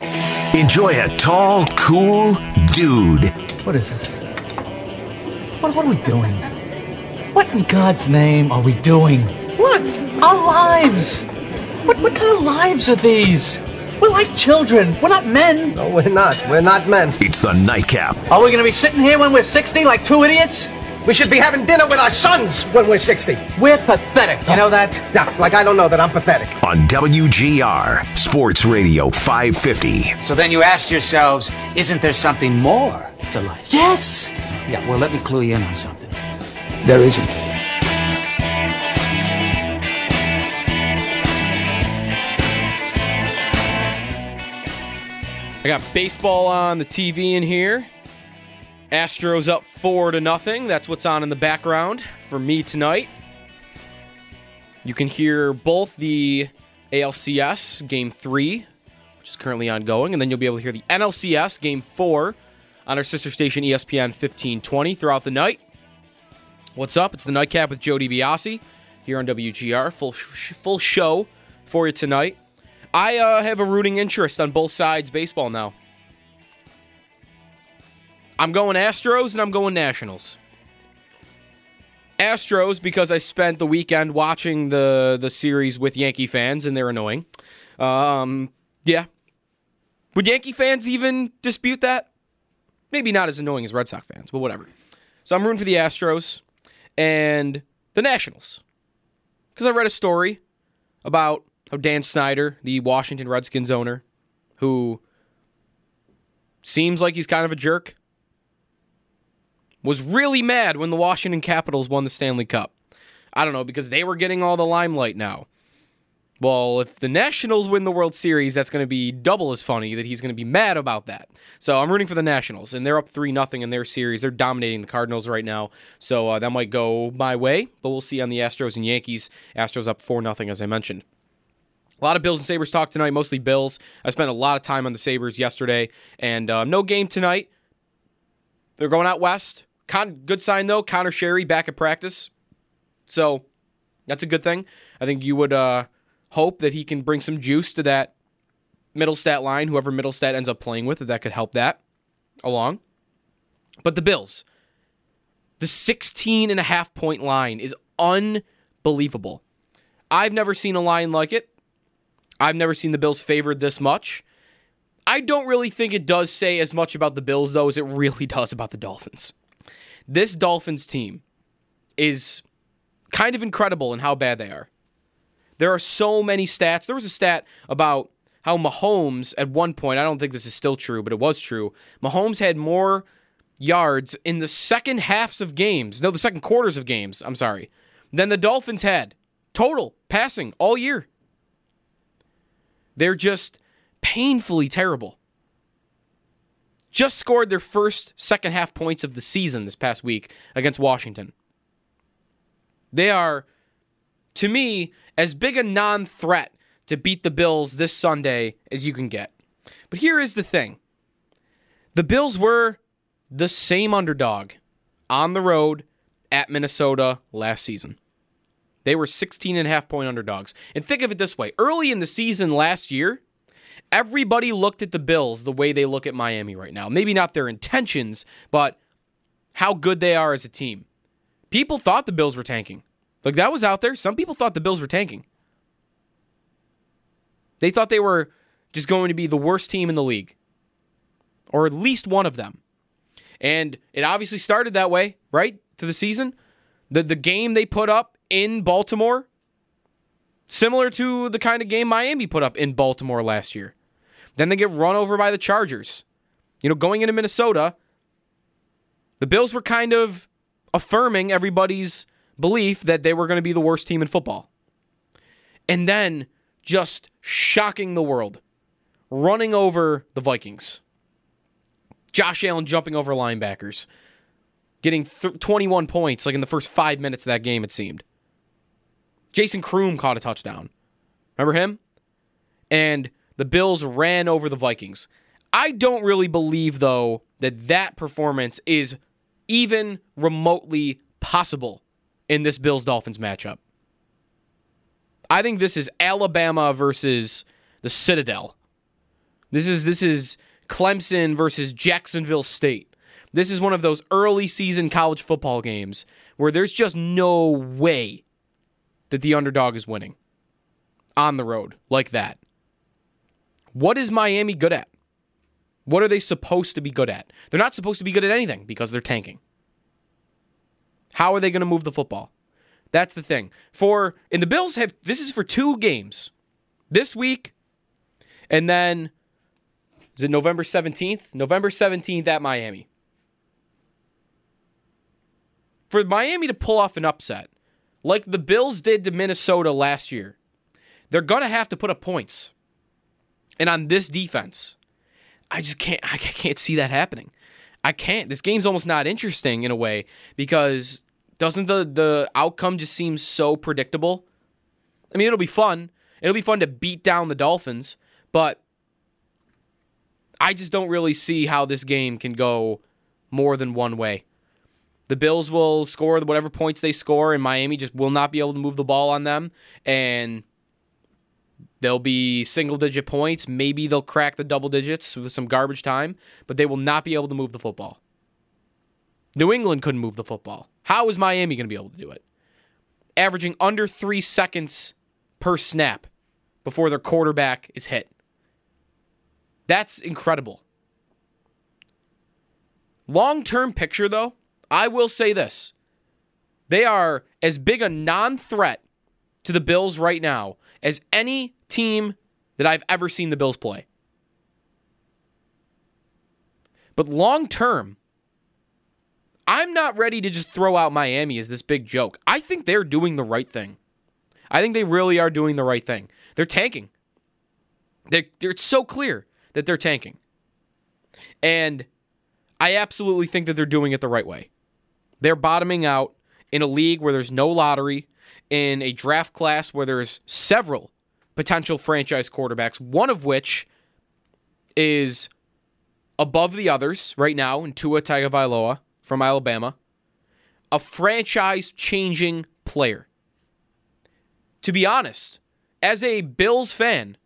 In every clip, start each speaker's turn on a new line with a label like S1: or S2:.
S1: Enjoy a tall, cool dude.
S2: What is this? What, what are we doing? What in God's name are we doing? What? Our lives! What, what kind of lives are these? We're like children. We're not men.
S3: No, we're not. We're not men.
S1: It's the nightcap
S2: Are we going to be sitting here when we're 60 like two idiots?
S3: We should be having dinner with our sons when we're 60.
S2: We're pathetic. You know that?
S3: Yeah, like I don't know that I'm pathetic.
S1: on WGR Sports Radio 550.
S4: So then you asked yourselves, isn't there something more to life?
S2: Yes.
S4: Yeah, well, let me clue you in on something. There isn't.
S5: I got baseball on the TV in here. Astros up four to nothing. That's what's on in the background for me tonight. You can hear both the ALCS game three, which is currently ongoing, and then you'll be able to hear the NLCS game four on our sister station ESPN 1520 throughout the night. What's up? It's the nightcap with Jody DiBiase here on WGR. Full full show for you tonight. I uh, have a rooting interest on both sides baseball now. I'm going Astros and I'm going Nationals. Astros because I spent the weekend watching the the series with Yankee fans and they're annoying. Um, yeah. Would Yankee fans even dispute that? Maybe not as annoying as Red Sox fans, but whatever. So I'm rooting for the Astros and the Nationals. Because I read a story about how Dan Snyder, the Washington Redskins owner, who seems like he's kind of a jerk, was really mad when the Washington Capitals won the Stanley Cup. I don't know, because they were getting all the limelight now. Well, if the Nationals win the World Series, that's going to be double as funny that he's going to be mad about that. So I'm rooting for the Nationals, and they're up 3 nothing in their series. They're dominating the Cardinals right now. So uh, that might go my way, but we'll see on the Astros and Yankees. Astros up 4 nothing, as I mentioned. A lot of Bills and Sabres talk tonight, mostly Bills. I spent a lot of time on the Sabres yesterday, and uh, no game tonight. They're going out west. Con- good sign, though. Conor Sheary back at practice. So that's a good thing. I think you would uh, hope that he can bring some juice to that Mittelstadt line, whoever Mittelstadt ends up playing with, that that could help that along. But the Bills, the 16 and a half point line is unbelievable. I've never seen a line like it. I've never seen the Bills favored this much. I don't really think it does say as much about the Bills, though, as it really does about the Dolphins. This Dolphins team is kind of incredible in how bad they are. There are so many stats. There was a stat about how Mahomes, at one point, I don't think this is still true, but it was true. Mahomes had more yards in the second halves of games, no, the second quarters of games, I'm sorry, than the Dolphins had total passing all year. They're just painfully terrible. Just scored their first second half points of the season this past week against Washington. They are, to me, as big a non threat to beat the Bills this Sunday as you can get. But here is the thing the Bills were the same underdog on the road at Minnesota last season. They were 16 and a half point underdogs. And think of it this way early in the season last year, everybody looked at the Bills the way they look at Miami right now. Maybe not their intentions, but how good they are as a team. People thought the Bills were tanking. Like that was out there. Some people thought the Bills were tanking. They thought they were just going to be the worst team in the league, or at least one of them. And it obviously started that way, right? To the season. The, the game they put up in Baltimore, similar to the kind of game Miami put up in Baltimore last year. Then they get run over by the Chargers. You know, going into Minnesota, the Bills were kind of affirming everybody's belief that they were going to be the worst team in football. And then just shocking the world. running over the Vikings. Josh Allen jumping over linebackers, getting th- 21 points like in the first five minutes of that game, it seemed. Jason Croom caught a touchdown. Remember him? And the Bills ran over the Vikings. I don't really believe, though, that that performance is even remotely possible in this Bills Dolphins matchup. I think this is Alabama versus the Citadel. This is this is Clemson versus Jacksonville State. This is one of those early season college football games where there's just no way that the underdog is winning on the road like that. What is Miami good at? What are they supposed to be good at? They're not supposed to be good at anything because they're tanking. How are they going to move the football? That's the thing. For and the Bills have this is for two games. This week and then is it November 17th? November 17th at Miami. For Miami to pull off an upset, like the Bills did to Minnesota last year, they're going to have to put up points. And on this defense, I just can't I can't see that happening. I can't. This game's almost not interesting in a way because doesn't the the outcome just seem so predictable? I mean, it'll be fun. It'll be fun to beat down the Dolphins, but I just don't really see how this game can go more than one way. The Bills will score whatever points they score, and Miami just will not be able to move the ball on them. And they'll be single digit points. Maybe they'll crack the double digits with some garbage time, but they will not be able to move the football. New England couldn't move the football. How is Miami going to be able to do it? Averaging under three seconds per snap before their quarterback is hit. That's incredible. Long term picture, though, I will say this. They are as big a non threat to the Bills right now as any team that I've ever seen the Bills play. But long term, I'm not ready to just throw out Miami as this big joke. I think they're doing the right thing. I think they really are doing the right thing. They're tanking. They're, they're, it's so clear that they're tanking. And I absolutely think that they're doing it the right way. They're bottoming out in a league where there's no lottery, in a draft class where there's several potential franchise quarterbacks, one of which is above the others right now in Tua Tagovailoa from Alabama, a franchise changing player. To be honest, as a Bills fan,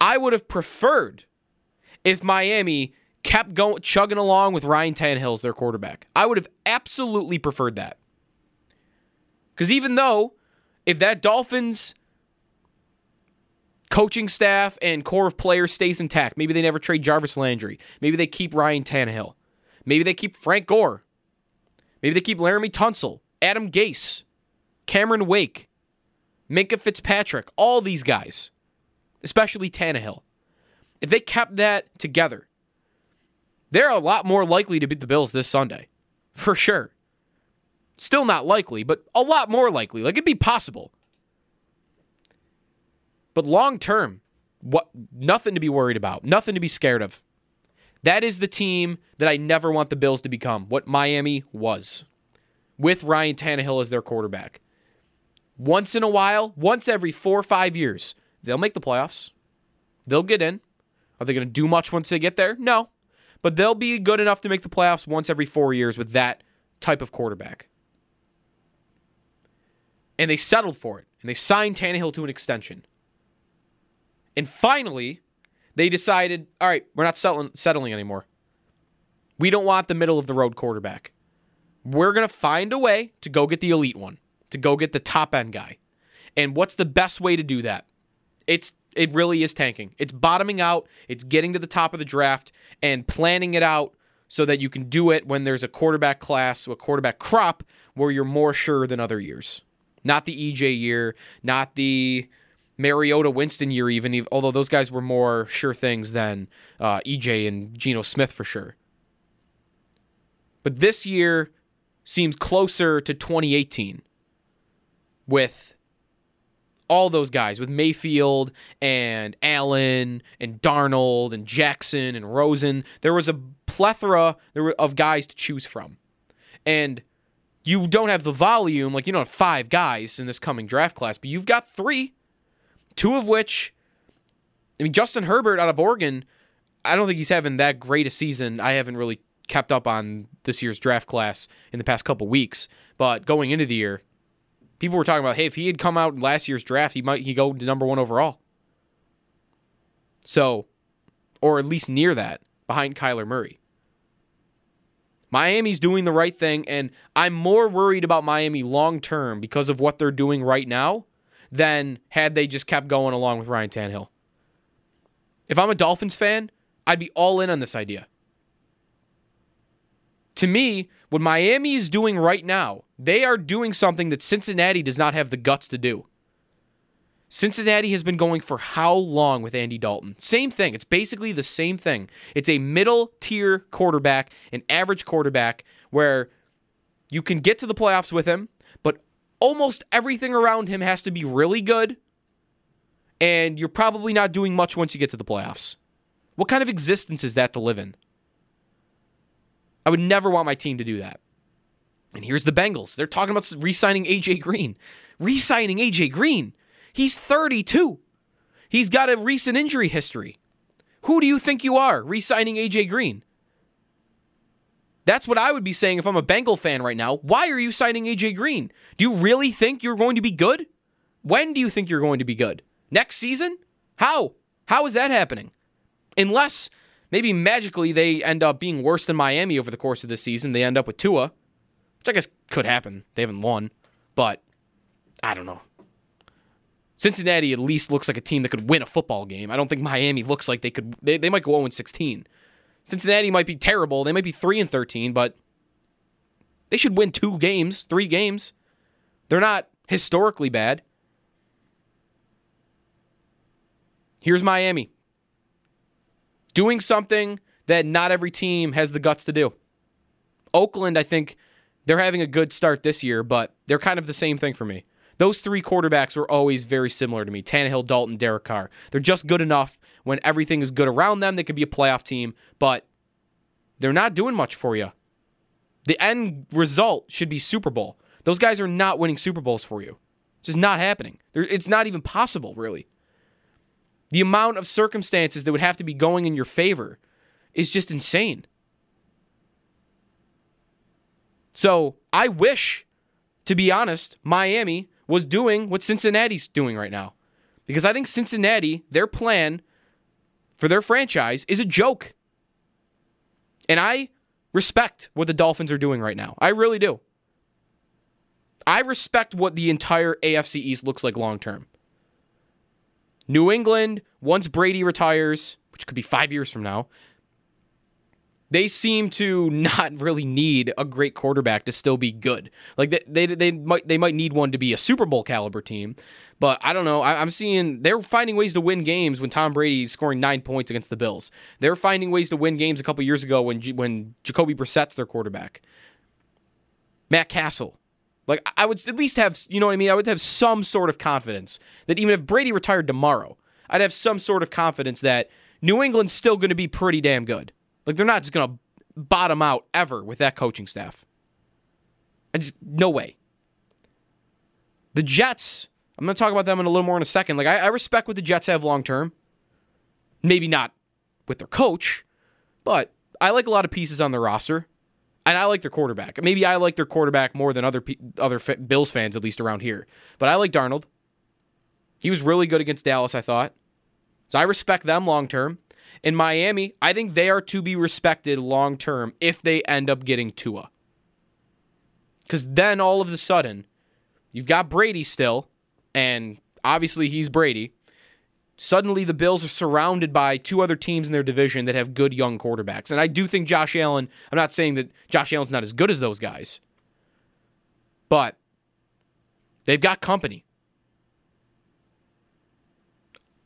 S5: I would have preferred if Miami kept going chugging along with Ryan Tannehill as their quarterback. I would have absolutely preferred that. Because even though if that Dolphins coaching staff and core of players stays intact, maybe they never trade Jarvis Landry, maybe they keep Ryan Tannehill, maybe they keep Frank Gore, maybe they keep Laremy Tunsil, Adam Gase, Cameron Wake, Minkah Fitzpatrick, all these guys, especially Tannehill. If they kept that together, they're a lot more likely to beat the Bills this Sunday, for sure. Still not likely, but a lot more likely. Like it'd be possible. But long term, what nothing to be worried about, nothing to be scared of. That is the team that I never want the Bills to become, what Miami was. With Ryan Tannehill as their quarterback. Once in a while, once every four or five years, they'll make the playoffs. They'll get in. Are they going to do much once they get there? No. But they'll be good enough to make the playoffs once every four years with that type of quarterback. And they settled for it. And they signed Tannehill to an extension. And finally, they decided, all right, we're not settling, settling anymore. We don't want the middle of the road quarterback. We're going to find a way to go get the elite one, to go get the top end guy. And what's the best way to do that? It's it really is tanking. It's bottoming out, it's getting to the top of the draft and planning it out so that you can do it when there's a quarterback class, a quarterback crop where you're more sure than other years. Not the EJ year, not the Mariota Winston year, even, although those guys were more sure things than uh, EJ and Geno Smith for sure. But this year seems closer to 2018 with all those guys with Mayfield and Allen and Darnold and Jackson and Rosen. There was a plethora of guys to choose from. And you don't have the volume, like you don't have five guys in this coming draft class, but you've got three, two of which, I mean, Justin Herbert out of Oregon, I don't think he's having that great a season. I haven't really kept up on this year's draft class in the past couple weeks, but going into the year, people were talking about, hey, if he had come out in last year's draft, he might he go to number one overall. So, or at least near that, behind Kyler Murray. Miami's doing the right thing, and I'm more worried about Miami long term because of what they're doing right now than had they just kept going along with Ryan Tannehill. If I'm a Dolphins fan, I'd be all in on this idea. To me, what Miami is doing right now, they are doing something that Cincinnati does not have the guts to do. Cincinnati has been going for how long with Andy Dalton? Same thing. It's basically the same thing. It's a middle tier quarterback, an average quarterback, where you can get to the playoffs with him, but almost everything around him has to be really good, and you're probably not doing much once you get to the playoffs. What kind of existence is that to live in? I would never want my team to do that. And here's the Bengals. They're talking about re signing AJ Green. Re signing AJ Green. He's 32. He's got a recent injury history. Who do you think you are, re signing AJ Green? That's what I would be saying if I'm a Bengal fan right now. Why are you signing AJ Green? Do you really think you're going to be good? When do you think you're going to be good? Next season? How? How is that happening? Unless maybe magically they end up being worse than Miami over the course of this season. They end up with Tua, which I guess could happen. They haven't won, but I don't know. Cincinnati at least looks like a team that could win a football game. I don't think Miami looks like they could. They, they might go 0 16. Cincinnati might be terrible. They might be 3 and 13, but they should win two games, three games. They're not historically bad. Here's Miami doing something that not every team has the guts to do. Oakland, I think they're having a good start this year, but they're kind of the same thing for me. Those three quarterbacks were always very similar to me Tannehill, Dalton, Derek Carr. They're just good enough when everything is good around them. They could be a playoff team, but they're not doing much for you. The end result should be Super Bowl. Those guys are not winning Super Bowls for you. It's just not happening. It's not even possible, really. The amount of circumstances that would have to be going in your favor is just insane. So I wish, to be honest, Miami was doing what Cincinnati's doing right now. Because I think Cincinnati, their plan for their franchise is a joke. And I respect what the Dolphins are doing right now. I really do. I respect what the entire AFC East looks like long term. New England, once Brady retires, which could be five years from now, they seem to not really need a great quarterback to still be good. Like they, they, they might they might need one to be a Super Bowl caliber team, but I don't know. I, am seeing they're finding ways to win games when Tom Brady's scoring nine points against the Bills. They're finding ways to win games a couple years ago when when Jacoby Brissett's their quarterback. Matt Cassel. Like I would at least have, you know what I mean? I would have some sort of confidence that even if Brady retired tomorrow, I'd have some sort of confidence that New England's still going to be pretty damn good. Like they're not just to bottom out ever with that coaching staff. I just no way. The Jets, I'm to talk about them in a little more in a second. Like I, I respect what the Jets have long term. Maybe not with their coach, but I like a lot of pieces on their roster, and I like their quarterback. Maybe I like their quarterback more than other other Bills fans, at least around here. But I like Darnold. He was really good against Dallas, I thought. So I respect them long term. In Miami, I think they are to be respected long term if they end up getting Tua. Because then all of a sudden, you've got Brady still, and obviously he's Brady. Suddenly, the Bills are surrounded by two other teams in their division that have good young quarterbacks. And I do think Josh Allen, I'm not saying that Josh Allen's not as good as those guys, but they've got company.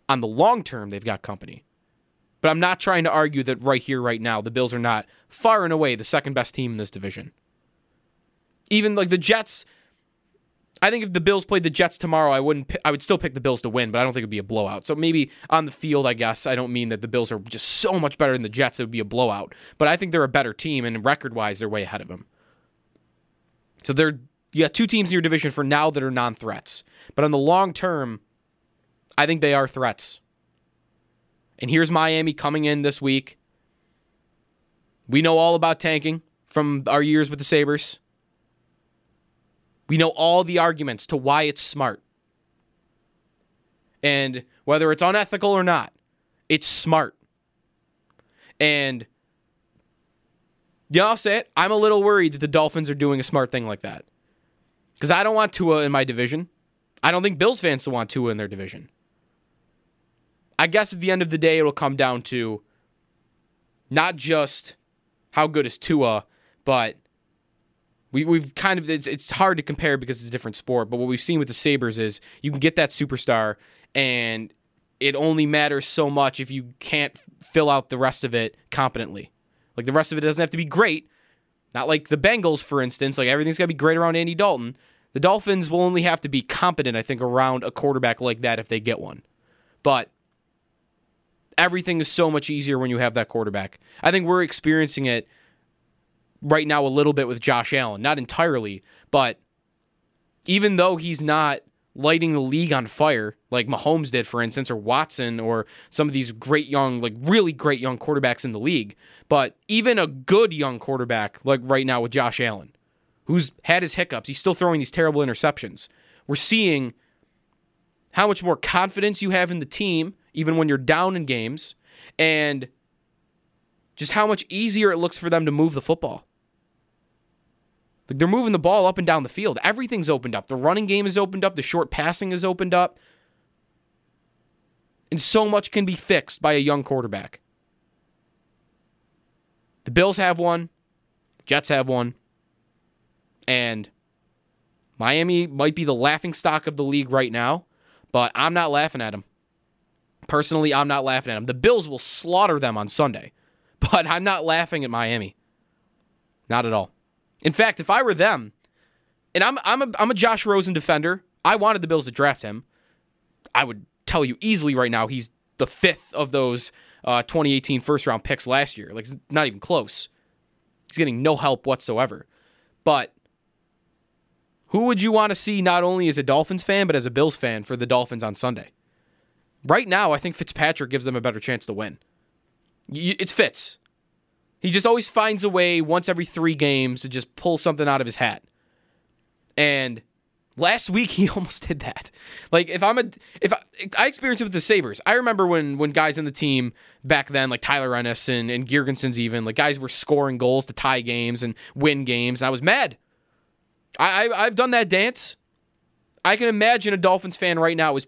S5: On the long term, they've got company. But I'm not trying to argue that right here, right now, the Bills are not far and away the second best team in this division. Even like the Jets, I think if the Bills played the Jets tomorrow, I wouldn't. I would still pick the Bills to win, but I don't think it'd be a blowout. So maybe on the field, I guess I don't mean that the Bills are just so much better than the Jets. It would be a blowout, but I think they're a better team, and record-wise, they're way ahead of them. So they're you got two teams in your division for now that are non-threats, but on the long term, I think they are threats. And here's Miami coming in this week. We know all about tanking from our years with the Sabres. We know all the arguments to why it's smart. And whether it's unethical or not, it's smart. And yeah, I'll say it. I'm a little worried that the Dolphins are doing a smart thing like that. Because I don't want Tua in my division. I don't think Bills fans want Tua in their division. I guess at the end of the day, it'll come down to not just how good is Tua, but we, we've kind of it's, it's hard to compare because it's a different sport. But what we've seen with the Sabres is you can get that superstar, and it only matters so much if you can't fill out the rest of it competently. Like the rest of it doesn't have to be great. Not like the Bengals, for instance. Like everything's got to be great around Andy Dalton. The Dolphins will only have to be competent, I think, around a quarterback like that if they get one. But everything is so much easier when you have that quarterback. I think we're experiencing it right now a little bit with Josh Allen. Not entirely, but even though he's not lighting the league on fire like Mahomes did, for instance, or Watson, or some of these great young, like really great young quarterbacks in the league, but even a good young quarterback like right now with Josh Allen, who's had his hiccups, he's still throwing these terrible interceptions. We're seeing how much more confidence you have in the team, even when you're down in games, and just how much easier it looks for them to move the football. Like they're moving the ball up and down the field. Everything's opened up. The running game is opened up. The short passing is opened up. And so much can be fixed by a young quarterback. The Bills have one. Jets have one. And Miami might be the laughing stock of the league right now, but I'm not laughing at them. Personally, I'm not laughing at them. The Bills will slaughter them on Sunday, but I'm not laughing at Miami. Not at all. In fact, if I were them, and I'm I'm a I'm a Josh Rosen defender. I wanted the Bills to draft him. I would tell you easily right now he's the fifth of those uh, 2018 first round picks last year. Like not even close. He's getting no help whatsoever. But who would you want to see not only as a Dolphins fan but as a Bills fan for the Dolphins on Sunday? Right now, I think Fitzpatrick gives them a better chance to win. It's Fitz. He just always finds a way once every three games to just pull something out of his hat. And last week he almost did that. Like if I'm a if I, I experienced it with the Sabres. I remember when when guys in the team back then, like Tyler Ennis and, and Girgensons even, like guys were scoring goals to tie games and win games, and I was mad. I, I I've done that dance. I can imagine a Dolphins fan right now is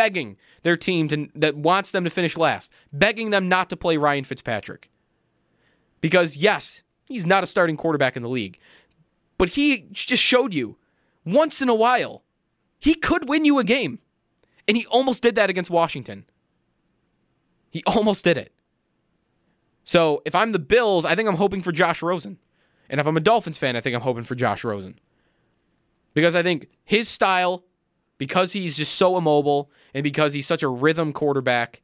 S5: begging their team to that wants them to finish last, begging them not to play Ryan Fitzpatrick. Because yes, he's not a starting quarterback in the league, but he just showed you once in a while he could win you a game. And he almost did that against Washington. He almost did it. So if I'm the Bills, I think I'm hoping for Josh Rosen. And if I'm a Dolphins fan, I think I'm hoping for Josh Rosen. Because I think his style, because he's just so immobile and because he's such a rhythm quarterback,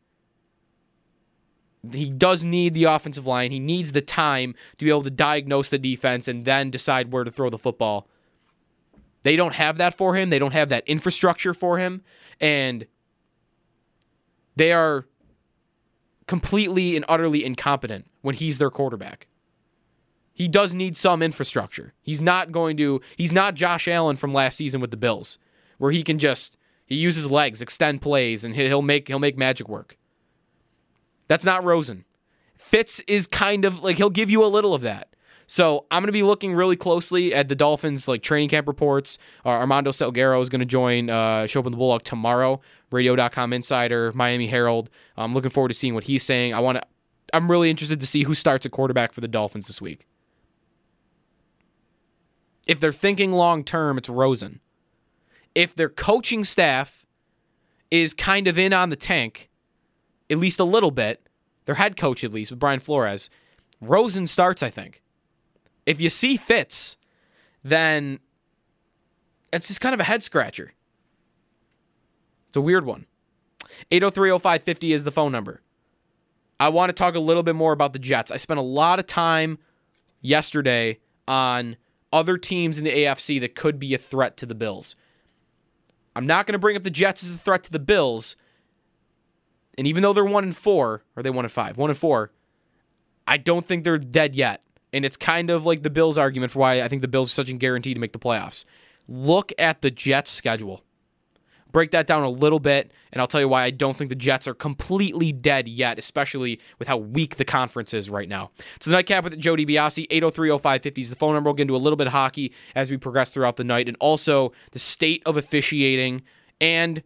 S5: he does need the offensive line. He needs the time to be able to diagnose the defense and then decide where to throw the football. They don't have that for him. They don't have that infrastructure for him. And they are completely and utterly incompetent when he's their quarterback. He does need some infrastructure. He's not going to, he's not Josh Allen from last season with the Bills, where he can just, he uses legs, extend plays, and he'll make, he'll make magic work. That's not Rosen. Fitz is kind of like he'll give you a little of that. So I'm going to be looking really closely at the Dolphins like training camp reports. Uh, Armando Salguero is going to join uh, Schopp and the Bulldog tomorrow. Radio.com insider, Miami Herald. I'm looking forward to seeing what he's saying. I want to. I'm really interested to see who starts at quarterback for the Dolphins this week. If they're thinking long term, it's Rosen. If their coaching staff is kind of in on the tank, at least a little bit, their head coach at least with Brian Flores, Rosen starts, I think. If you see Fitz, then It's just kind of a head scratcher. It's a weird one. 8030550 is the phone number. I want to talk a little bit more about the Jets. I spent a lot of time yesterday on other teams in the AFC that could be a threat to the Bills. I'm not going to bring up the Jets as a threat to the Bills. And even though they're one and four, or they one and five, one and four, I don't think they're dead yet. And it's kind of like the Bills argument for why I think the Bills are such a guarantee to make the playoffs. Look at the Jets schedule. Break that down a little bit, and I'll tell you why I don't think the Jets are completely dead yet, especially with how weak the conference is right now. So the nightcap with Joe DiBiase, 8030550 is the phone number. We'll get into a little bit of hockey as we progress throughout the night, and also the state of officiating and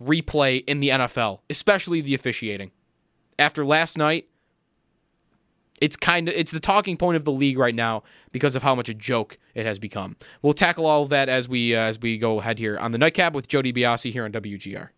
S5: replay in the NFL, especially the officiating. After last night, it's kind of it's the talking point of the league right now because of how much a joke it has become. We'll tackle all of that as we uh, as we go ahead here on the nightcap with Joe DiBiase here on WGR.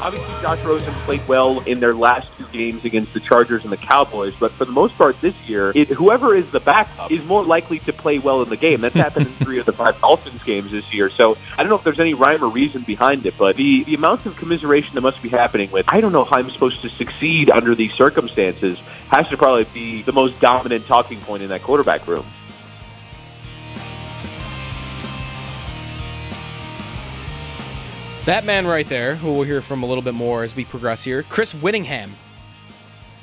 S6: Obviously, Josh Rosen played well in their last two games against the Chargers and the Cowboys, but for the most part this year, it, whoever is the backup is more likely to play well in the game. That's happened in three of the five Dolphins games this year. So I don't know if there's any rhyme or reason behind it, but the, the amount of commiseration that must be happening with, I don't know how I'm supposed to succeed under these circumstances, has to probably be the most dominant talking point in that quarterback room.
S5: That man right there, who we'll hear from a little bit more as we progress here, Chris Wittyngham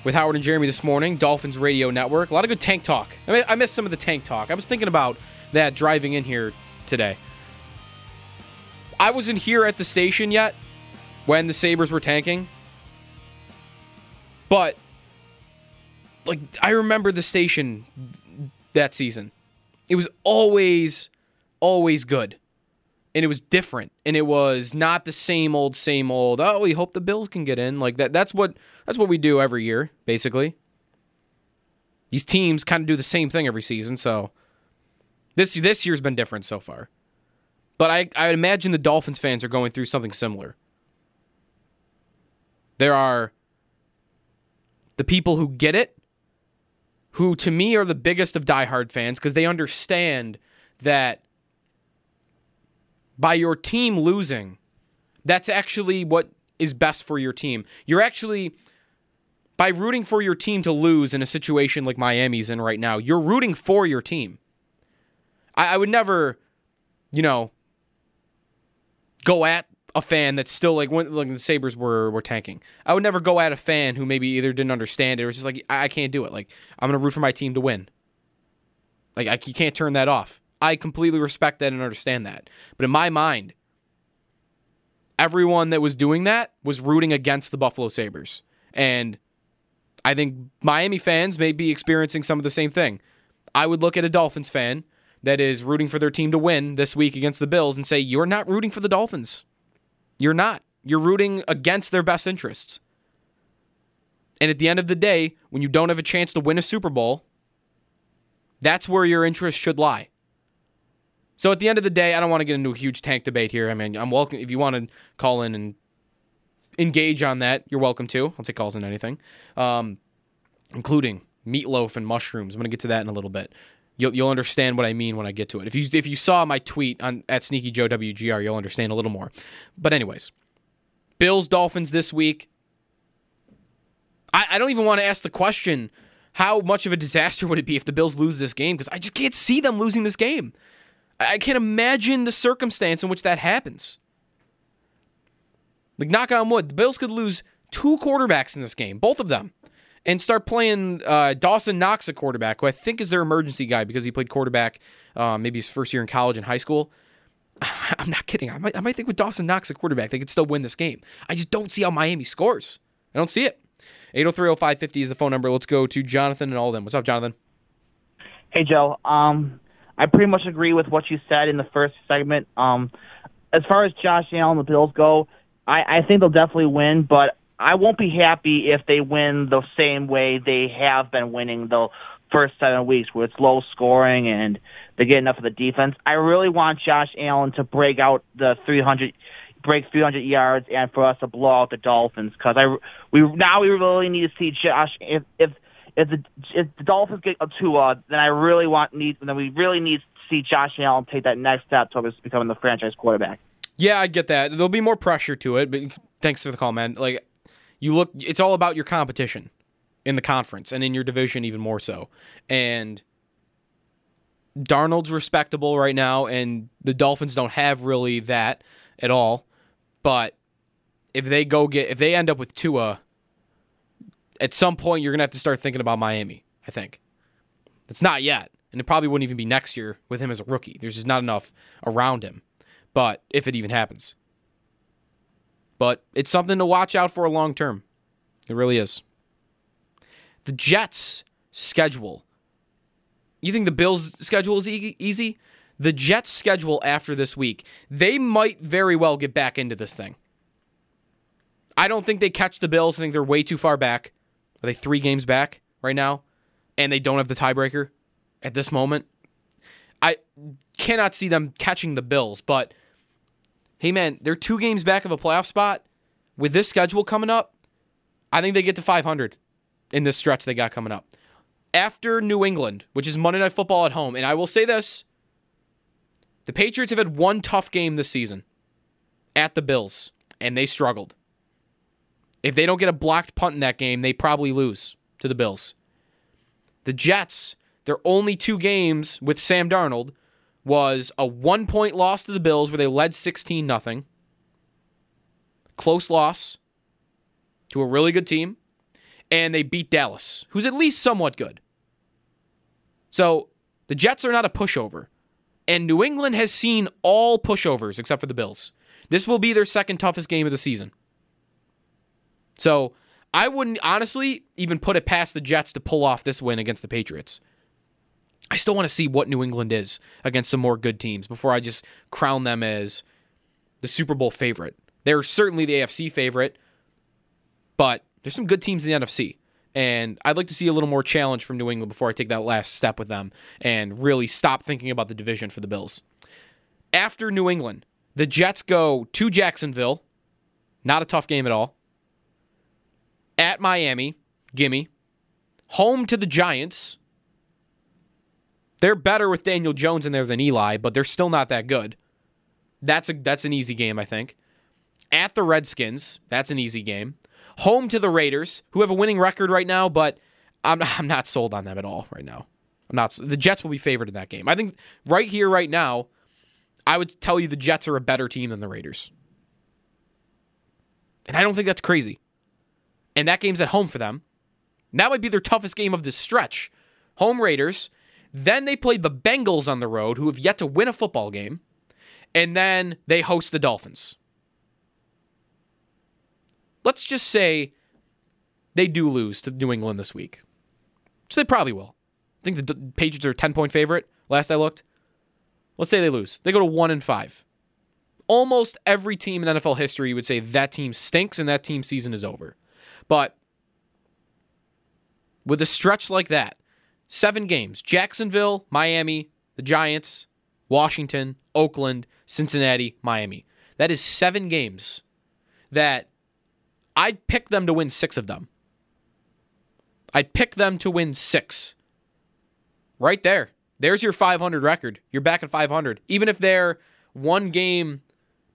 S5: with Howard and Jeremy this morning, Dolphins Radio Network. A lot of good tank talk. I mean, I missed some of the tank talk. I was thinking about that driving in here today. I wasn't here at the station yet when the Sabres were tanking. But like I remember the station that season. It was always always good and it was different and it was not the same old same old oh we hope the bills can get in. Like that that's what that's what we do every year basically. These teams kind of do the same thing every season so this this year's been different so far. But i i imagine the dolphins fans are going through something similar. There are the people who get it who to me are the biggest of diehard fans because they understand that by your team losing, that's actually what is best for your team. You're actually by rooting for your team to lose in a situation like Miami's in right now, you're rooting for your team. I, I would never, you know, go at a fan that's still like when like the Sabres were were tanking. I would never go at a fan who maybe either didn't understand it or was just like I, I can't do it. Like I'm gonna root for my team to win. Like I, you can't turn that off. I completely respect that and understand that. But in my mind, everyone that was doing that was rooting against the Buffalo Sabres. And I think Miami fans may be experiencing some of the same thing. I would look at a Dolphins fan that is rooting for their team to win this week against the Bills and say, You're not rooting for the Dolphins. You're not. You're rooting against their best interests. And at the end of the day, when you don't have a chance to win a Super Bowl, that's where your interest should lie. So at the end of the day, I don't want to get into a huge tank debate here. I mean, I'm welcome if you want to call in and engage on that. You're welcome to. I'll take calls on anything, um, including meatloaf and mushrooms. I'm to get to that in a little bit. You'll, you'll understand what I mean when I get to it. If you if you saw my tweet on at Sneaky Joe WGR, you'll understand a little more. But anyways, Bills Dolphins this week. I, I don't even want to ask the question how much of a disaster would it be if the Bills lose this game because I just can't see them losing this game. I can't imagine the circumstance in which that happens. Like, knock on wood, the Bills could lose two quarterbacks in this game, both of them, and start playing uh, Dawson Knox at quarterback, who I think is their emergency guy because he played quarterback uh, maybe his first year in college and high school. I'm not kidding. I might, I might think with Dawson Knox at quarterback, they could still win this game. I just don't see how Miami scores. I don't see it. 8030550 is the phone number. Let's go to Jonathan and all of them. What's up, Jonathan?
S7: Hey, Joe. Um, I pretty much agree with what you said in the first segment. Um, as far as Josh Allen and the Bills go, I, I think they'll definitely win, but I won't be happy if they win the same way they have been winning the first seven weeks, where it's low scoring and they get enough of the defense. I really want Josh Allen to break out the 300, break 300 yards, and for us to blow out the Dolphins because I we now we really need to see Josh if if if the if the Dolphins get a Tua, then I really want need then we really need to see Josh Allen take that next step towards becoming the franchise quarterback.
S5: Yeah, I get that. There'll be more pressure to it, but thanks for the call, man. Like you look it's all about your competition in the conference and in your division even more so. And Darnold's respectable right now and the Dolphins don't have really that at all. But if they go get if they end up with Tua at some point you're to have to start thinking about Miami, I think. It's not yet, and it probably wouldn't even be next year with him as a rookie. There's just not enough around him. But if it even happens. But it's something to watch out for long term. It really is. The Jets' schedule. You think the Bills' schedule is e- easy? The Jets' schedule after this week, they might very well get back into this thing. I don't think they catch the Bills. I think they're way too far back. Are they three games back right now? And they don't have the tiebreaker at this moment? I cannot see them catching the Bills, but hey, man, they're two games back of a playoff spot. With this schedule coming up, I think they get to 500 in this stretch they got coming up. After New England, which is Monday Night Football at home, and I will say this the Patriots have had one tough game this season at the Bills, and they struggled. If they don't get a blocked punt in that game, they probably lose to the Bills. The Jets, their only two games with Sam Darnold was a one point loss to the Bills where they led 16 0. Close loss to a really good team. And they beat Dallas, who's at least somewhat good. So the Jets are not a pushover. And New England has seen all pushovers except for the Bills. This will be their second toughest game of the season. So I wouldn't honestly even put it past the Jets to pull off this win against the Patriots. I still want to see what New England is against some more good teams before I just crown them as the Super Bowl favorite. They're certainly the AFC favorite, but there's some good teams in the NFC. And I'd like to see a little more challenge from New England before I take that last step with them and really stop thinking about the division for the Bills. After New England, the Jets go to Jacksonville. Not a tough game at all at Miami, gimme. Home to the Giants. They're better with Daniel Jones in there than Eli, but they're still not that good. That's a that's an easy game, I think. At the Redskins, that's an easy game. Home to the Raiders, who have a winning record right now, but I'm I'm not sold on them at all right now. I'm not. The Jets will be favored in that game. I think right here, right now, I would tell you the Jets are a better team than the Raiders, and I don't think that's crazy and that game's at home for them. That might be their toughest game of this stretch. Home Raiders. Then they play the Bengals on the road, who have yet to win a football game. And then they host the Dolphins. Let's just say they do lose to New England this week. So they probably will. I think the Patriots are a 10 point favorite last I looked. Let's say they lose. They go to 1 and 5. Almost every team in NFL history would say that team stinks and that team season is over. But with a stretch like that, seven games Jacksonville, Miami, the Giants, Washington, Oakland, Cincinnati, Miami. That is seven games that I'd pick them to win six of them. I'd pick them to win six. Right there. There's your 500 record. You're back at 500. Even if they're one game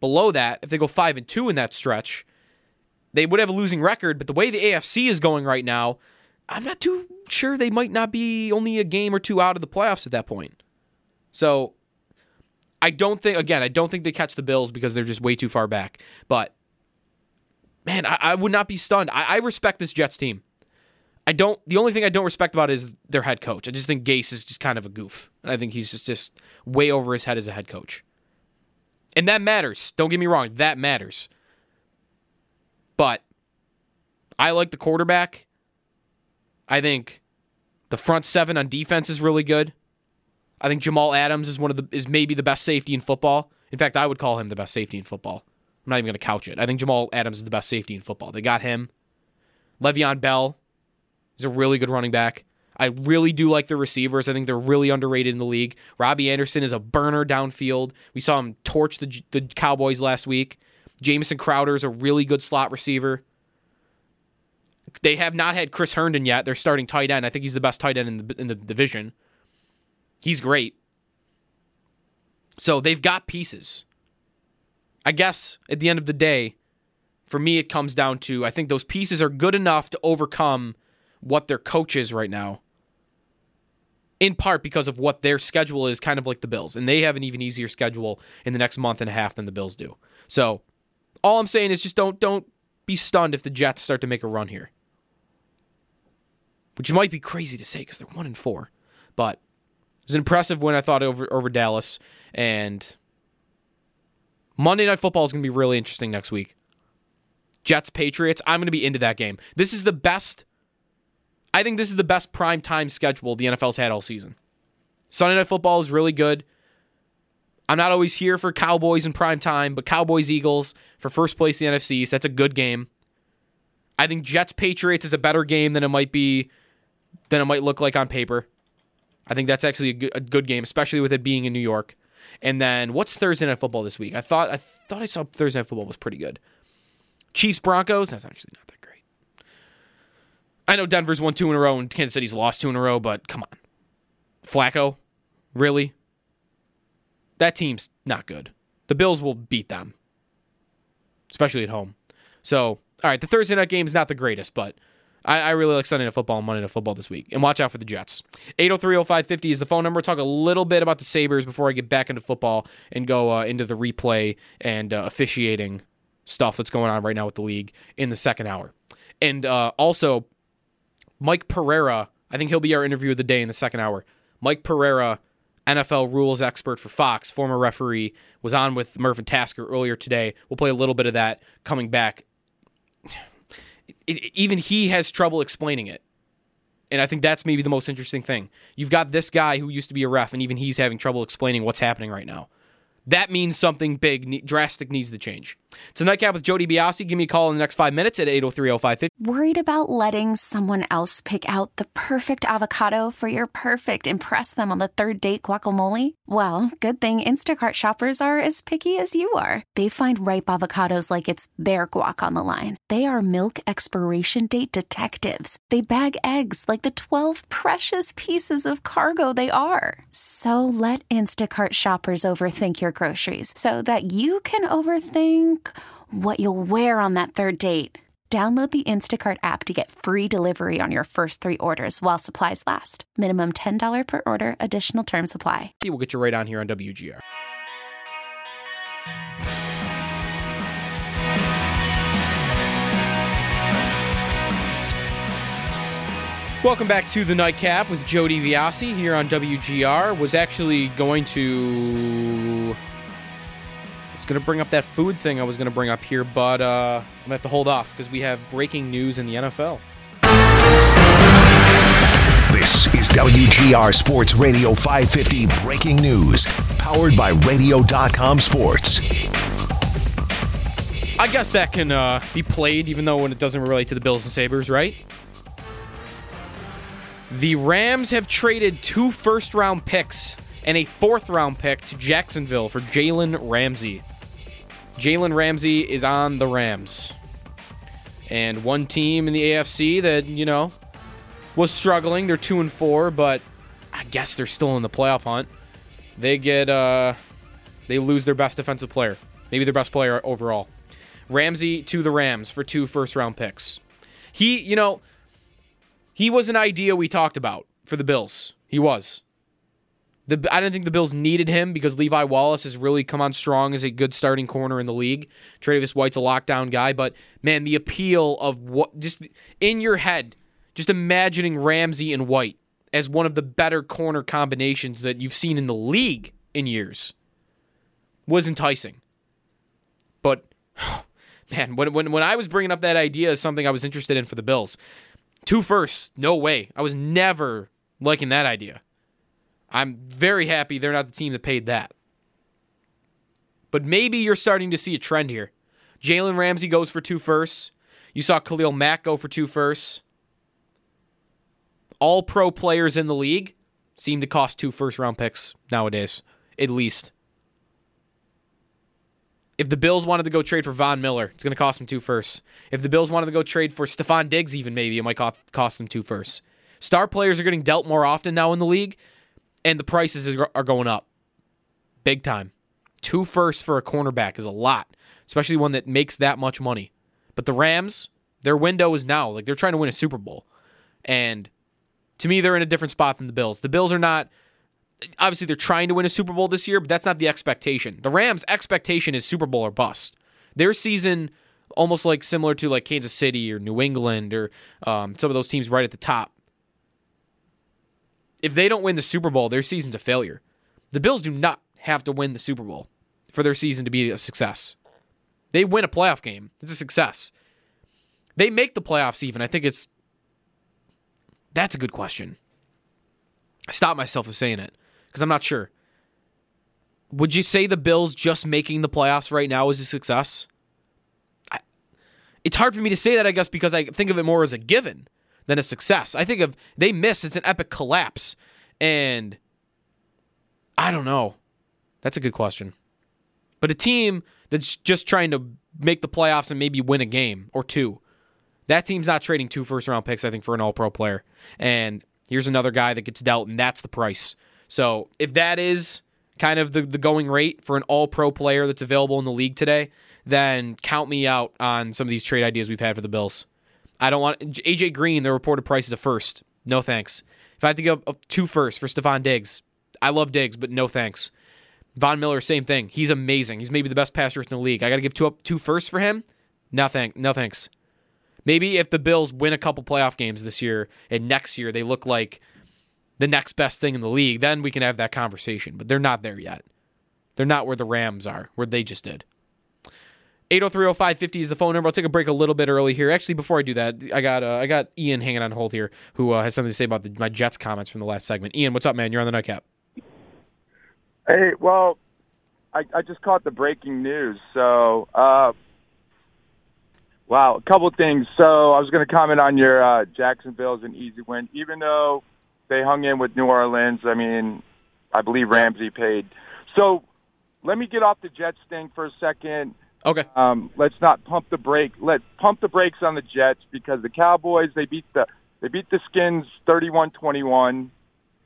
S5: below that, if they go 5 and 2 in that stretch, they would have a losing record, but the way the AFC is going right now, I'm not too sure they might not be only a game or two out of the playoffs at that point. So I don't think again, I don't think they catch the Bills because they're just way too far back. But man, I, I would not be stunned. I, I, respect this Jets team. I don't the only thing I don't respect about is their head coach. I just think Gase is just kind of a goof. And I think he's just, just way over his head as a head coach. And that matters. Don't get me wrong, that matters. But I like the quarterback. I think the front seven on defense is really good. I think Jamal Adams is one of the is maybe the best safety in football. In fact, I would call him the best safety in football. I'm not even going to couch it. I think Jamal Adams is the best safety in football. They got him. Le'Veon Bell is a really good running back. I really do like the receivers. I think they're really underrated in the league. Robby Anderson is a burner downfield. We saw him torch the, the Cowboys last week. Jamison Crowder is a really good slot receiver. They have not had Chris Herndon yet. They're starting tight end. I think he's the best tight end in the in the division. He's great. So they've got pieces. I guess at the end of the day, for me, it comes down to I think those pieces are good enough to overcome what their coach is right now. In part because of what their schedule is, kind of like the Bills. And they have an even easier schedule in the next month and a half than the Bills do. So all I'm saying is just don't don't be stunned if the Jets start to make a run here. Which might be crazy to say because they're one and four. But it was an impressive win, I thought, over over Dallas. And Monday Night Football is going to be really interesting next week. Jets Patriots. I'm going to be into that game. This is the best. I think this is the best prime time schedule the NFL's had all season. Sunday Night Football is really good. I'm not always here for Cowboys in prime time, but Cowboys Eagles for first place in the NFC. So that's a good game. I think Jets Patriots is a better game than it might be than it might look like on paper. I think that's actually a good, a good game, especially with it being in New York. And then what's Thursday night football this week? I thought I thought I saw Thursday night football was pretty good. Chiefs Broncos. That's actually not that great. I know Denver's won two in a row and Kansas City's lost two in a row, but come on, Flacco, really? That team's not good. The Bills will beat them, especially at home. So, all right, the Thursday night game is not the greatest, but I, I, really like Sunday Night Football and Monday Night Football this week. And watch out for the Jets. 8030550 is the phone number. Talk a little bit about the Sabres before I get back into football and go uh, into the replay and uh, officiating stuff that's going on right now with the league in the second hour. And uh, also, Mike Pereira, I think he'll be our interview of the day in the second hour. Mike Pereira, NFL rules expert for Fox, former referee, was on with Murph and Tasker earlier today. We'll play a little bit of that coming back it, even he has trouble explaining it. And I think that's maybe the most interesting thing. You've got this guy who used to be a ref, and even he's having trouble explaining what's happening right now. That means something big, drastic needs to change. It's a nightcap with Joe DiBiase. Give me a call in the next five minutes at 803
S8: Worried about letting someone else pick out the perfect avocado for your perfect impress them on the third date guacamole? Well, good thing Instacart shoppers are as picky as you are. They find ripe avocados like it's their guac on the line. They are milk expiration date detectives. They bag eggs like the 12 precious pieces of cargo they are. So let Instacart shoppers overthink your groceries so that you can overthink what you'll wear on that third date. Download the Instacart app to get free delivery on your first three orders while supplies last. Minimum $10 per order, additional term supply.
S5: We'll get you right on here on WGR. Welcome back to the Nightcap with Joe DiBiase here on WGR. Was actually going to going to bring up that food thing I was going to bring up here, but uh, I'm going to have to hold off because we have breaking news in the NFL.
S1: This is WGR Sports Radio 550 Breaking News, powered by Radio.com Sports.
S5: I guess that can uh, be played even though when it doesn't relate to the Bills and Sabres, right? The Rams have traded two first round picks and a fourth round pick to Jacksonville for Jalen Ramsey. Jalen Ramsey is on the Rams. And one team in the AFC that, you know, was struggling. They're 2 and 4, but I guess they're still in the playoff hunt. They get uh they lose their best defensive player. Maybe their best player overall. Ramsey to the Rams for two first round picks. He, you know, he was an idea we talked about for the Bills. He was. The, I didn't think the Bills needed him because Levi Wallace has really come on strong as a good starting corner in the league. Tre'Davious White's a lockdown guy, but man, the appeal of what just in your head, just imagining Ramsey and White as one of the better corner combinations that you've seen in the league in years was enticing. But man, when when when I was bringing up that idea as something I was interested in for the Bills, two firsts, no way. I was never liking that idea. I'm very happy they're not the team that paid that. But maybe you're starting to see a trend here. Jalen Ramsey goes for two firsts. You saw Khalil Mack go for two firsts. All pro players in the league seem to cost two first round picks nowadays, at least. If the Bills wanted to go trade for Von Miller, it's going to cost them two firsts. If the Bills wanted to go trade for Stefon Diggs, even maybe it might cost, them two firsts. Star players are getting dealt more often now in the league, and the prices are going up big time. Two firsts for a cornerback is a lot, especially one that makes that much money. But the Rams, their window is now. Like they're trying to win a Super Bowl. And to me, they're in a different spot than the Bills. The Bills are not obviously they're trying to win a Super Bowl this year, but that's not the expectation. The Rams' expectation is Super Bowl or bust. Their season almost like similar to like Kansas City or New England or um, some of those teams right at the top. If they don't win the Super Bowl, their season's a failure. The Bills do not have to win the Super Bowl for their season to be a success. They win a playoff game. It's a success. They make the playoffs even. I think it's that's a good question. I stopped myself from saying it because I'm not sure. Would you say the Bills just making the playoffs right now is a success? I, it's hard for me to say that, I guess, because I think of it more as a given than a success. I think of they miss, it's an epic collapse. And I don't know. That's a good question. But a team that's just trying to make the playoffs and maybe win a game or two, that team's not trading two first round picks, I think, for an all pro player. And here's another guy that gets dealt, and that's the price. So if that is kind of the, the going rate for an all pro player that's available in the league today, then count me out on some of these trade ideas we've had for the Bills. I don't want AJ Green, the reported price is a first. No thanks. If I have to give up two firsts for Stefon Diggs, I love Diggs, but no thanks. Von Miller, same thing. He's amazing. He's maybe the best passer in the league. I got to give two up two firsts for him. Nothing. No thanks. Maybe if the Bills win a couple playoff games this year and next year they look like the next best thing in the league, then we can have that conversation. But they're not there yet. They're not where the Rams are, where they just did. 8030550 is the phone number. I'll take a break a little bit early here. Actually, before I do that, I got uh, I got Ian hanging on hold here, who uh, has something to say about the, my Jets comments from the last segment. Ian, what's up, man? You're on the nightcap.
S9: Hey, well, I, I just caught the breaking news. So, uh, wow, a couple things. So, I was going to comment on your uh, Jacksonville's an easy win, even though they hung in with New Orleans. I mean, I believe Ramsey paid. So, let me get off the Jets thing for a second.
S5: Okay.
S9: Um, let's not pump the brake. Let pump the brakes on the Jets because the Cowboys they beat the they beat the Skins 31-21.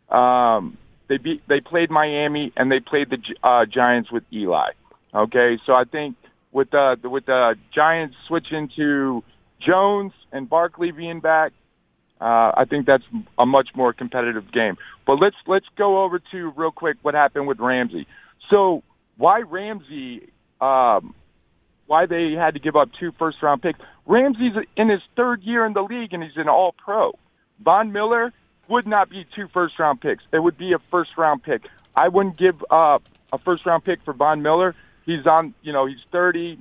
S9: Um, they beat they played Miami and they played the uh, Giants with Eli. Okay, so I think with the with the Giants switching to Jones and Barkley being back, uh, I think that's a much more competitive game. But let's let's go over to real quick what happened with Ramsey. So why Ramsey? Um, why they had to give up two first round picks? Ramsey's in his third year in the league and he's an All Pro. Von Miller would not be two first round picks. It would be a first round pick. I wouldn't give uh, a first round pick for Von Miller. He's on, you know, he's 30.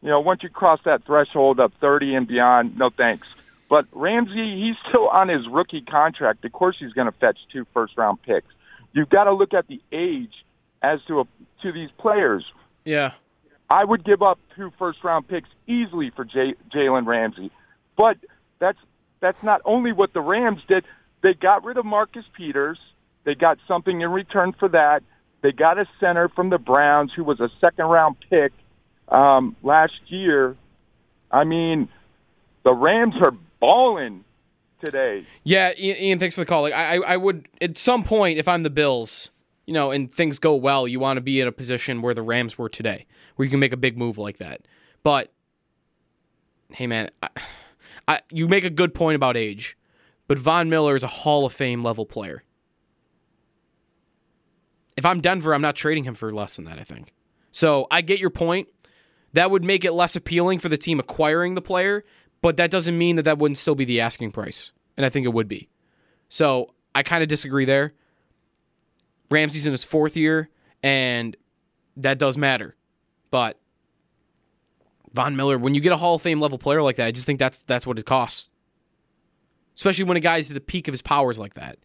S9: You know, once you cross that threshold of 30 and beyond, no thanks. But Ramsey, he's still on his rookie contract. Of course, he's going to fetch two first round picks. You've got to look at the age as to a, to these players.
S5: Yeah.
S9: I would give up two first round picks easily for J- Jalen Ramsey. But that's that's not only what the Rams did. They got rid of Marcus Peters. They got something in return for that. They got a center from the Browns who was a second round pick um, last year. I mean, the Rams are balling today.
S5: Yeah, Ian, thanks for the call. Like, I, I would at some point, if I'm the Bills, you know, and things go well, you want to be in a position where the Rams were today, where you can make a big move like that. But hey, man, I, I, you make a good point about age. But Von Miller is a Hall of Fame level player. If I'm Denver, I'm not trading him for less than that, I think. So I get your point. That would make it less appealing for the team acquiring the player, but that doesn't mean that that wouldn't still be the asking price. And I think it would be. So I kind of disagree there. Ramsey's in his fourth year, and that does matter. But Von Miller, when you get a Hall of Fame level player like that, I just think that's that's what it costs especially when a guy's at the peak of his powers like that.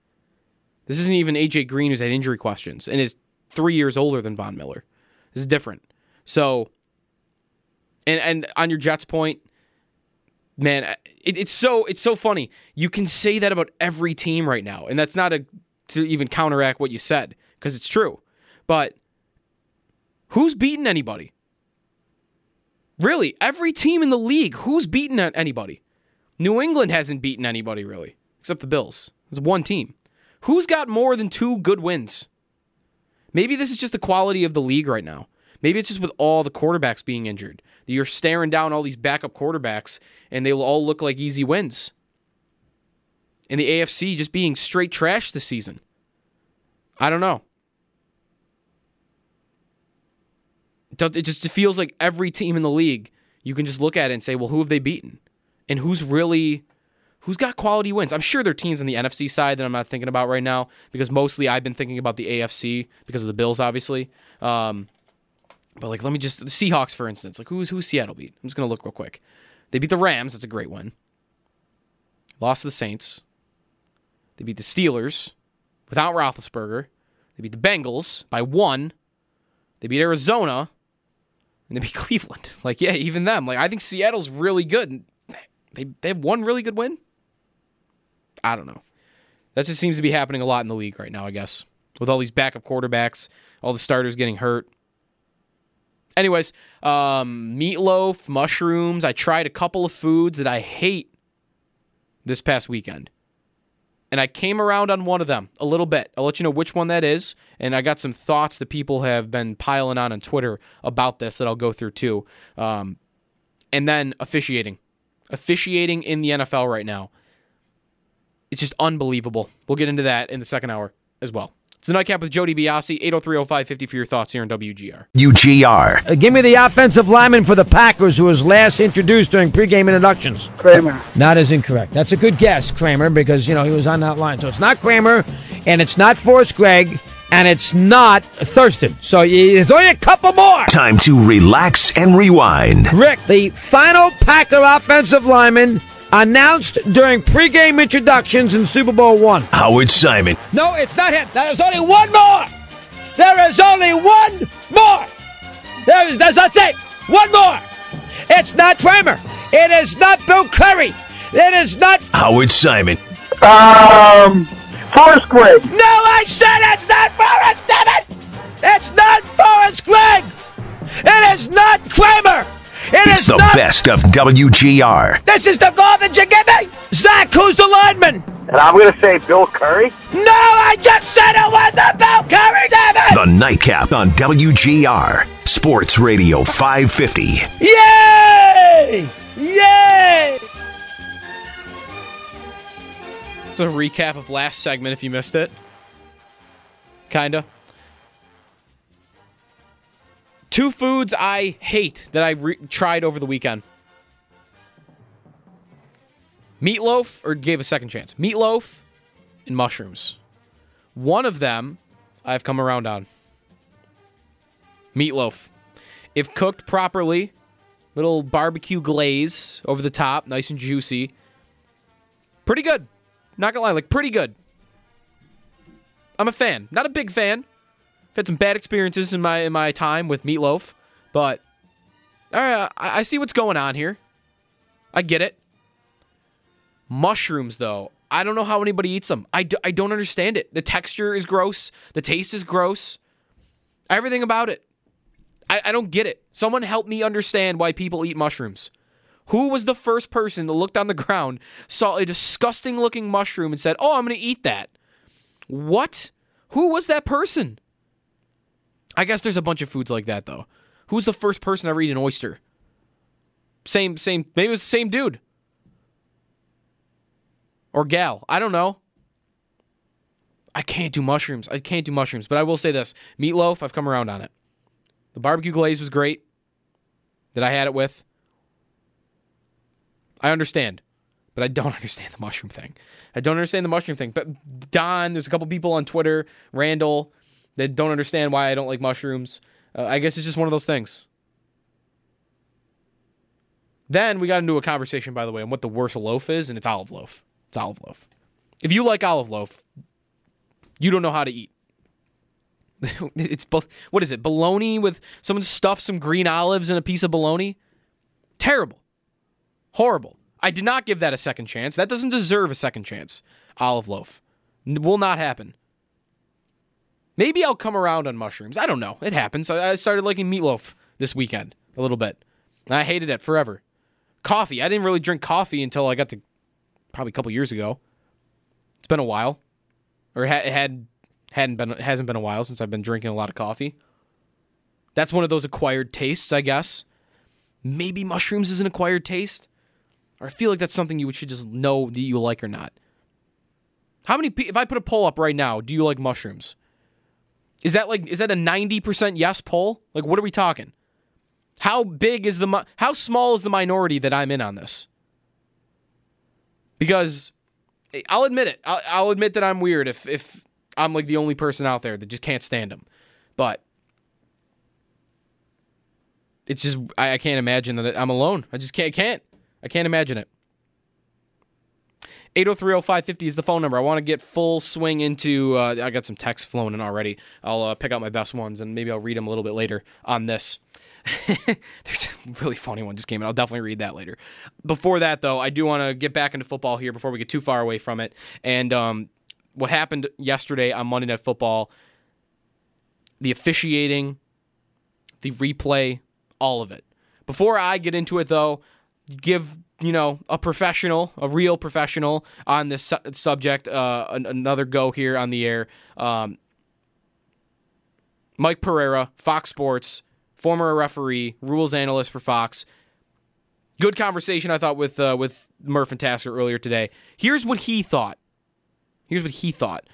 S5: This isn't even AJ Green who's had injury questions and is three years older than Von Miller. This is different. So, and and on your Jets point, man, it, it's so it's so funny. You can say that about every team right now, and that's not a to even counteract what you said because it's true. But who's beaten anybody? Really, every team in the league, who's beaten anybody? New England hasn't beaten anybody really, except the Bills. It's one team. Who's got more than two good wins? Maybe this is just the quality of the league right now. Maybe it's just with all the quarterbacks being injured. That you're staring down all these backup quarterbacks and they all look like easy wins. And the AFC just being straight trash this season. I don't know. It just feels like every team in the league, you can just look at it and say, well, who have they beaten? And who's really who's got quality wins? I'm sure there are teams on the NFC side that I'm not thinking about right now because mostly I've been thinking about the AFC because of the Bills, obviously. Um, but like, let me just the Seahawks, for instance. Like, who's who's Seattle beat? I'm just gonna look real quick. They beat the Rams. That's a great win. Lost to the Saints. They beat the Steelers without Roethlisberger. They beat the Bengals by one. They beat Arizona, and they beat Cleveland. Like, yeah, even them. Like, I think Seattle's really good. They they have one really good win. I don't know. That just seems to be happening a lot in the league right now. I guess with all these backup quarterbacks, all the starters getting hurt. Anyways, um, meatloaf, mushrooms. I tried a couple of foods that I hate this past weekend. And I came around on one of them a little bit. I'll let you know which one that is. And I got some thoughts that people have been piling on on Twitter about this that I'll go through too. Um, and then officiating. Officiating in the NFL right now. It's just unbelievable. We'll get into that in the second hour as well. It's the Nightcap with Joe DiBiase, 8030550 for your thoughts here on WGR.
S1: UGR.
S10: Uh, give me the offensive lineman for the Packers who was last introduced during pregame introductions.
S11: Kramer.
S10: Not as incorrect. That's a good guess, Kramer, because, you know, he was on that line. So it's not Kramer, and it's not Forrest Gregg, and it's not Thurston. So there's only a couple more.
S1: Time to relax and rewind.
S10: Rick, the final Packer offensive lineman announced during pregame introductions in Super Bowl one.
S1: Howard Simon.
S10: No, it's not him. There is only one more. There is only one more. There is, does not say one more. It's not Kramer. It is not Bill Curry. It is not
S1: Howard Simon.
S11: Um, Forrest Gregg.
S10: No, I said it's not Forrest. Damn it! It's not Forrest Gregg. It is not Kramer. It
S1: it's the
S10: not...
S1: best of WGR.
S10: This is the garbage you give me! Zach, who's the lineman?
S11: And I'm going to say Bill Curry.
S10: No, I just said it wasn't Bill Curry, damn it!
S1: The Nightcap on WGR. Sports Radio 550.
S10: Yay! Yay!
S5: The recap of last segment if you missed it. Kinda. Two foods I hate that I re- tried over the weekend. Meatloaf, or gave a second chance. Meatloaf and mushrooms. One of them I've come around on. Meatloaf. If cooked properly, little barbecue glaze over the top, nice and juicy. Pretty good. Not gonna lie, like pretty good. I'm a fan. Not a big fan. I've had some bad experiences in my in my time with meatloaf, but all right, I, I see what's going on here. I get it. Mushrooms, though, I don't know how anybody eats them. I, do, I don't understand it. The texture is gross. The taste is gross. Everything about it. I, I don't get it. Someone help me understand why people eat mushrooms. Who was the first person that looked on the ground, saw a disgusting looking mushroom, and said, Oh, I'm going to eat that? What? Who was that person? I guess there's a bunch of foods like that though. Who's the first person to ever eat an oyster? Same, same. Maybe it was the same dude or gal. I don't know. I can't do mushrooms. I can't do mushrooms. But I will say this: meatloaf. I've come around on it. The barbecue glaze was great. That I had it with. I understand, but I don't understand the mushroom thing. I don't understand the mushroom thing. But Don, there's a couple people on Twitter, Randall, that don't understand why I don't like mushrooms. Uh, I guess it's just one of those things. Then we got into a conversation, by the way, on what the worst loaf is, and it's olive loaf. It's olive loaf. If you like olive loaf, you don't know how to eat. it's both. What is it? Bologna with someone stuffed some green olives in a piece of bologna. Terrible, horrible. I did not give that a second chance. That doesn't deserve a second chance. Olive loaf will not happen. Maybe I'll come around on mushrooms. I don't know. It happens. I started liking meatloaf this weekend a little bit. I hated it forever. Coffee. I didn't really drink coffee until I got to probably a couple years ago. It's been a while, or it had, had hadn't been hasn't been a while since I've been drinking a lot of coffee. That's one of those acquired tastes, I guess. Maybe mushrooms is an acquired taste, or I feel like that's something you should just know that you like or not. How many? If I put a poll up right now, do you like mushrooms? Is that like is that a ninety percent yes poll? Like, what are we talking? How big is the how small is the minority that I'm in on this? Because eh, I'll admit it. I'll, I'll admit that I'm weird if if I'm like the only person out there that just can't stand them. But it's just I, I can't imagine that I'm alone. I just can't can't. I can't imagine it. 8030550 is the phone number. I want to get full swing into. Uh, I got some texts flowing in already. I'll uh, pick out my best ones and maybe I'll read them a little bit later on this. There's a really funny one just came in. I'll definitely read that later. Before that, though, I do want to get back into football here before we get too far away from it. And um, what happened yesterday on Monday Night Football, the officiating, the replay, all of it. Before I get into it, though, give you know a professional, a real professional on this su- subject, uh, an- another go here on the air. Um, Mike Pereira, Fox Sports, former referee, rules analyst for Fox. Good conversation, I thought, with uh, with Murph and Tasker earlier today. Here's what he thought. Here's what he thought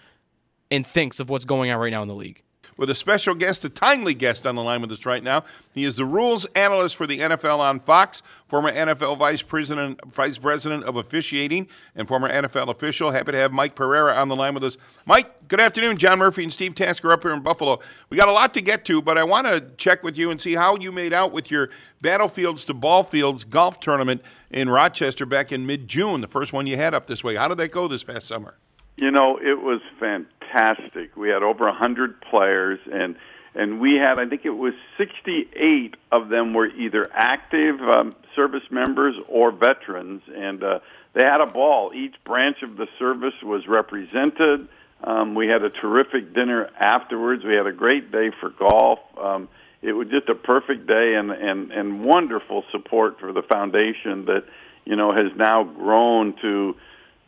S5: and thinks of what's going on right now in the league.
S12: With a special guest, a timely guest on the line with us right now. He is the rules analyst for the NFL on Fox, former NFL vice president, vice president of officiating, and former NFL official. Happy to have Mike Pereira on the line with us. Mike, good afternoon. John Murphy and Steve Tasker up here in Buffalo. We got a lot to get to, but I want to check with you and see how you made out with your Battlefields to Ball Fields golf tournament in Rochester back in mid June, the first one you had up this way. How did that go this past summer?
S13: You know, it was fantastic. We had over a hundred players, and and we had, I think it was 68 of them were either active um, service members or veterans, and uh, they had a ball. Each branch of the service was represented. Um, we had a terrific dinner afterwards. We had a great day for golf. Um, it was just a perfect day, and and and wonderful support for the foundation that you know has now grown to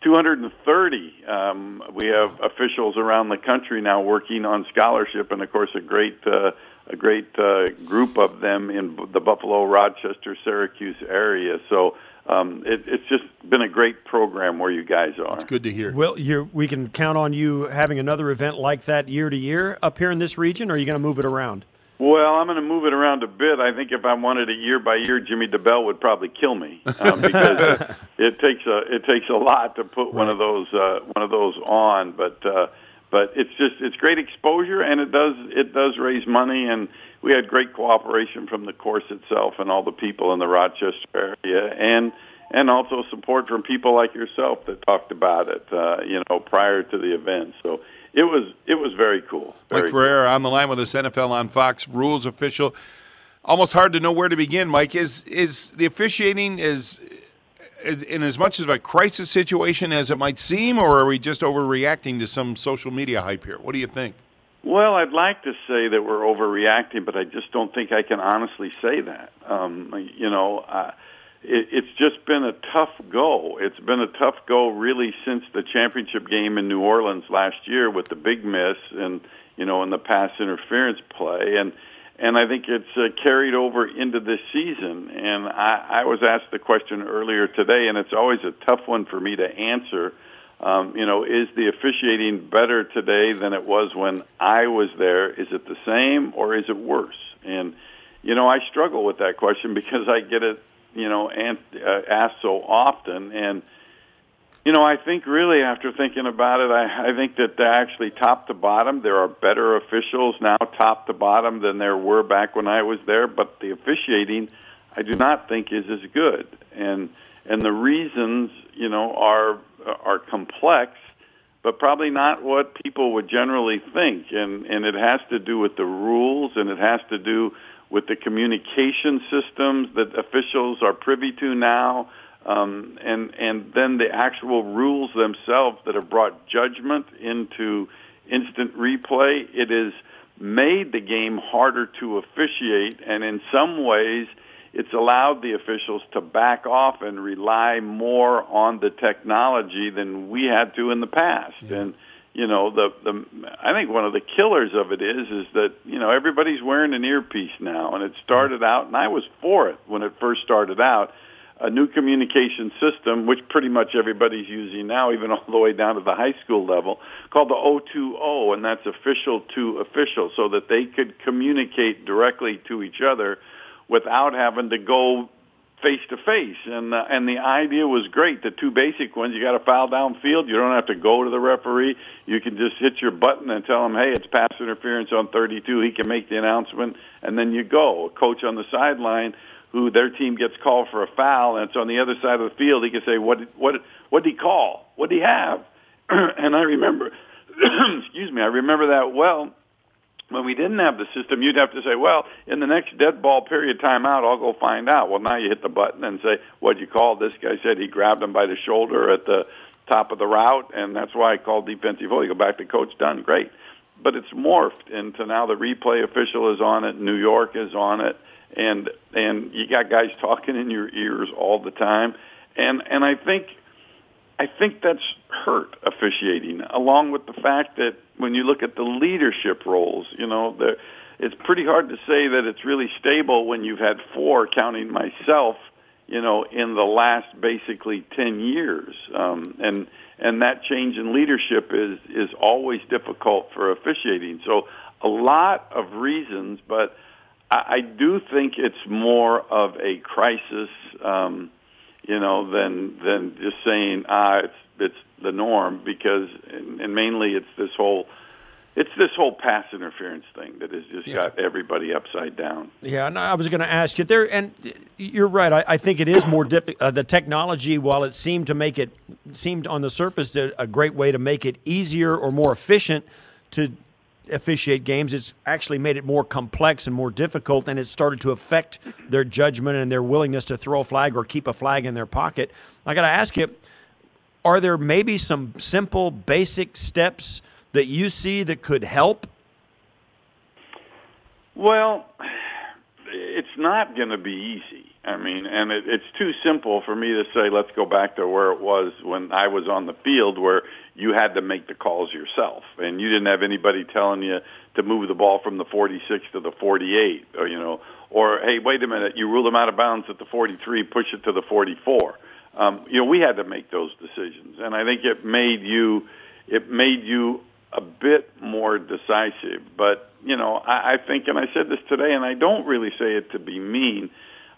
S13: 230. Um, we have officials around the country now working on scholarship, and of course, a great uh, a great uh, group of them in the Buffalo, Rochester, Syracuse area. So um, it, it's just been a great program where you guys are. It's
S12: good to hear.
S14: Well, you we can count on you having another event like that year to year up here in this region, or are you going to move it around?
S13: Well, I'm going to move it around a bit. I think if I wanted it year by year, Jimmy DeBell would probably kill me um, because it takes a it takes a lot to put one of those uh, one of those on. But uh, but it's just it's great exposure, and it does it does raise money, and we had great cooperation from the course itself and all the people in the Rochester area, and and also support from people like yourself that talked about it, uh, you know, prior to the event. So it was it was very cool. Very
S12: Mike Pereira on the line with us, NFL on Fox, rules official. Almost hard to know where to begin, Mike. Is is the officiating is, is in as much of a crisis situation as it might seem, or are we just overreacting to some social media hype here? What do you think?
S13: Well, I'd like to say that we're overreacting, but I just don't think I can honestly say that. Um, you know, uh, it, it's just been a tough go. It's been a tough go really since the championship game in New Orleans last year with the big miss and you know and the pass interference play and and I think it's uh, carried over into this season. And I, I was asked the question earlier today, and it's always a tough one for me to answer. Um, you know, is the officiating better today than it was when I was there? Is it the same or is it worse? And you know, I struggle with that question because I get it, you know, uh, asked so often. And you know, I think really after thinking about it, I, I think that actually top to bottom. There are better officials now, top to bottom, than there were back when I was there. But the officiating, I do not think is as good. And and the reasons, you know, are are complex, but probably not what people would generally think. And and it has to do with the rules, and it has to do with the communication systems that officials are privy to now um, and and then the actual rules themselves that have brought judgment into instant replay. It has made the game harder to officiate, and in some ways, it's allowed the officials to back off and rely more on the technology than we had to in the past. And you know, the the I think one of the killers of it is is that you know everybody's wearing an earpiece now, and it started out, and I was for it when it first started out. A new communication system, which pretty much everybody's using now, even all the way down to the high school level, called the O2O, and that's official to official, so that they could communicate directly to each other without having to go face to face. And uh, and the idea was great. The two basic ones: you got a foul downfield, you don't have to go to the referee. You can just hit your button and tell him, "Hey, it's pass interference on 32." He can make the announcement, and then you go. A coach on the sideline who their team gets called for a foul, and it's on the other side of the field. He can say, "What what what did he call? What did he have?" and I remember, excuse me, I remember that well when we didn't have the system, you'd have to say, well, in the next dead ball period timeout, I'll go find out. Well, now you hit the button and say, what'd you call? This guy said he grabbed him by the shoulder at the top of the route, and that's why I called defensive hold. You go back to coach, done, great. But it's morphed into now the replay official is on it, New York is on it, and and you got guys talking in your ears all the time, and and I think I think that's hurt officiating, along with the fact that when you look at the leadership roles, you know, the, it's pretty hard to say that it's really stable when you've had four, counting myself, you know, in the last basically ten years, um, and and that change in leadership is is always difficult for officiating. So a lot of reasons, but I, I do think it's more of a crisis. Um, you know, than than just saying ah it's it's the norm because and, and mainly it's this whole it's this whole pass interference thing that has just got everybody upside down.
S14: Yeah, and I was going to ask you there, and you're right. I, I think it is more difficult. Uh, the technology, while it seemed to make it seemed on the surface a, a great way to make it easier or more efficient to officiate games, it's actually made it more complex and more difficult, and it's started to affect their judgment and their willingness to throw a flag or keep a flag in their pocket. I got to ask you, are there maybe some simple, basic steps that you see that could help?
S13: Well, it's not going to be easy. I mean, and it, it's too simple for me to say, let's go back to where it was when I was on the field, where you had to make the calls yourself, and you didn't have anybody telling you to move the ball from the 46 to the 48, or you know, or hey, wait a minute, you rule them out of bounds at the 43, push it to the 44. Um, you know, we had to make those decisions, and I think it made you, it made you a bit more decisive. But you know, I, I think, and I said this today, and I don't really say it to be mean.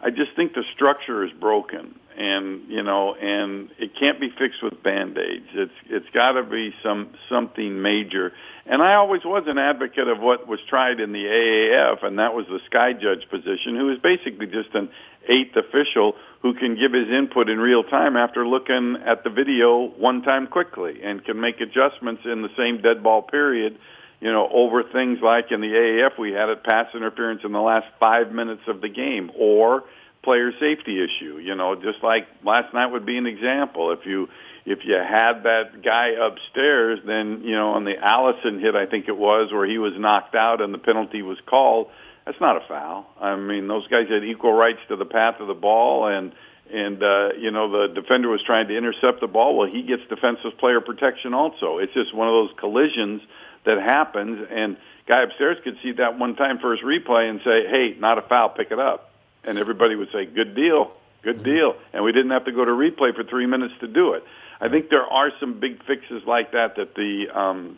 S13: I just think the structure is broken, and you know, and it can't be fixed with band aids. It's it's got to be some something major. And I always was an advocate of what was tried in the AAF, and that was the sky judge position, who is basically just an eighth official who can give his input in real time after looking at the video one time quickly and can make adjustments in the same dead ball period you know, over things like in the AAF we had it pass interference in the last five minutes of the game or player safety issue. You know, just like last night would be an example. If you if you had that guy upstairs, then you know on the Allison hit, I think it was, where he was knocked out and the penalty was called. That's not a foul. I mean, those guys had equal rights to the path of the ball, and and uh, you know the defender was trying to intercept the ball. Well, he gets defensive player protection also. It's just one of those collisions that happens, and guy upstairs could see that one time for his replay and say, "Hey, not a foul, pick it up," and everybody would say, "Good deal, good deal," and we didn't have to go to replay for three minutes to do it. I think there are some big fixes like that that the um,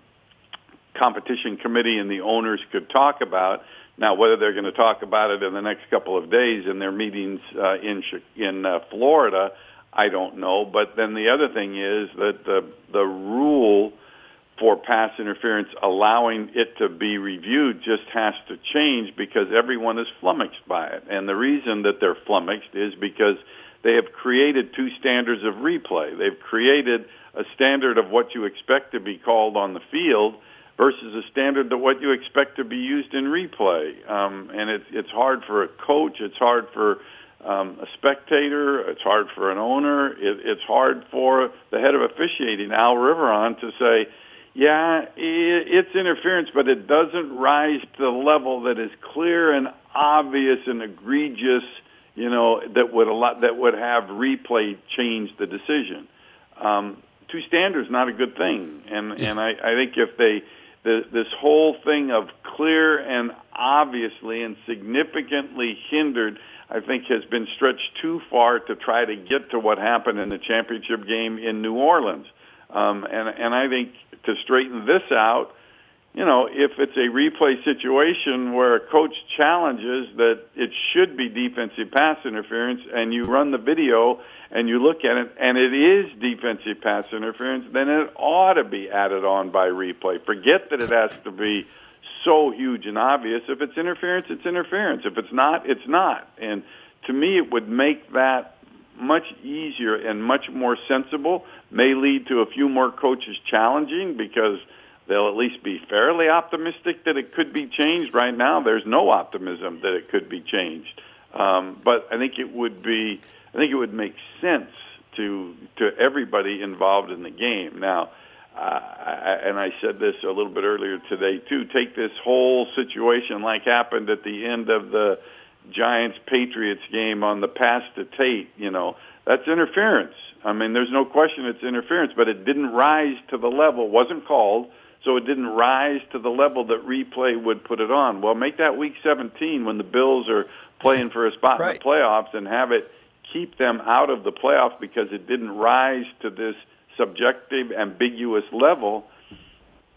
S13: competition committee and the owners could talk about. Now, whether they're going to talk about it in the next couple of days in their meetings uh, in in uh, Florida, I don't know. But then the other thing is that the the rule for pass interference allowing it to be reviewed just has to change because everyone is flummoxed by it. And the reason that they're flummoxed is because they have created two standards of replay. They've created a standard of what you expect to be called on the field versus a standard of what you expect to be used in replay. Um, and it's it's hard for a coach. It's hard for um, a spectator. It's hard for an owner. It, it's hard for the head of officiating, Al Riveron, to say, yeah, it's interference, but it doesn't rise to the level that is clear and obvious and egregious you know, that would allow, that would have replay change the decision. Um, two standards not a good thing, and and I, I think if they the, this whole thing of clear and obviously and significantly hindered, I think has been stretched too far to try to get to what happened in the championship game in New Orleans. Um, and and I think to straighten this out, you know, if it's a replay situation where a coach challenges that it should be defensive pass interference and you run the video and you look at it and it is defensive pass interference, then it ought to be added on by replay. Forget that it has to be so huge and obvious. If it's interference, it's interference. If it's not, it's not. And to me, it would make that much easier and much more sensible. May lead to a few more coaches challenging because – they'll at least be fairly optimistic that it could be changed. Right now, there's no optimism that it could be changed. Um, but I think it would be, I think it would make sense to to everybody involved in the game. Now, uh, I, and I said this a little bit earlier today too. Take this whole situation like happened at the end of the Giants Patriots game on the pass to Tate. You know, that's interference. I mean, there's no question it's interference, but it didn't rise to the level, wasn't called so it didn't rise to the level that replay would put it on. Well, make that week 17 when the Bills are playing for a spot right. in the playoffs and have it keep them out of the playoffs because it didn't rise to this subjective, ambiguous level.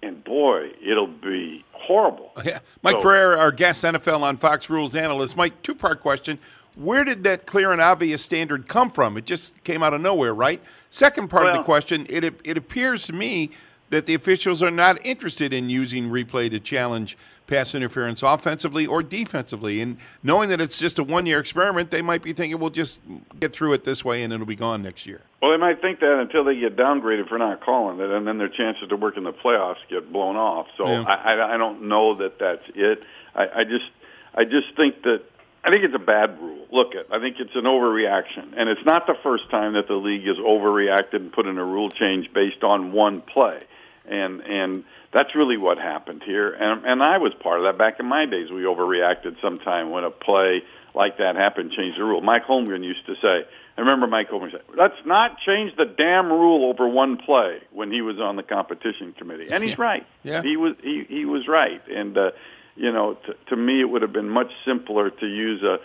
S13: And boy, it'll be horrible.
S12: Oh, yeah. Mike so, Pereira, our guest NFL on Fox Rules analyst. Mike, two part question. Where did that clear and obvious standard come from? It just came out of nowhere, right? Second part well, of the question, it, it appears to me that the officials are not interested in using replay to challenge pass interference offensively or defensively. And knowing that it's just a one year experiment, they might be thinking we'll just get through it this way and it'll be gone next year.
S13: Well, they might think that until they get downgraded for not calling it, and then their chances to work in the playoffs get blown off. So yeah. I, I, I don't know that that's it. I, I just I just think that I think it's a bad rule. Look, at I think it's an overreaction, and it's not the first time that the league has overreacted and put in a rule change based on one play and and that's really what happened here. And and I was part of that back in my days. We overreacted sometime when a play like that happened, changed the rule. Mike Holmgren used to say. I remember Mike Holmgren said, "Let's not change the damn rule over one play." When he was on the competition committee, and he's
S12: yeah.
S13: right.
S12: Yeah.
S13: He was he he was right. And uh, you know, t- to me, it would have been much simpler to use a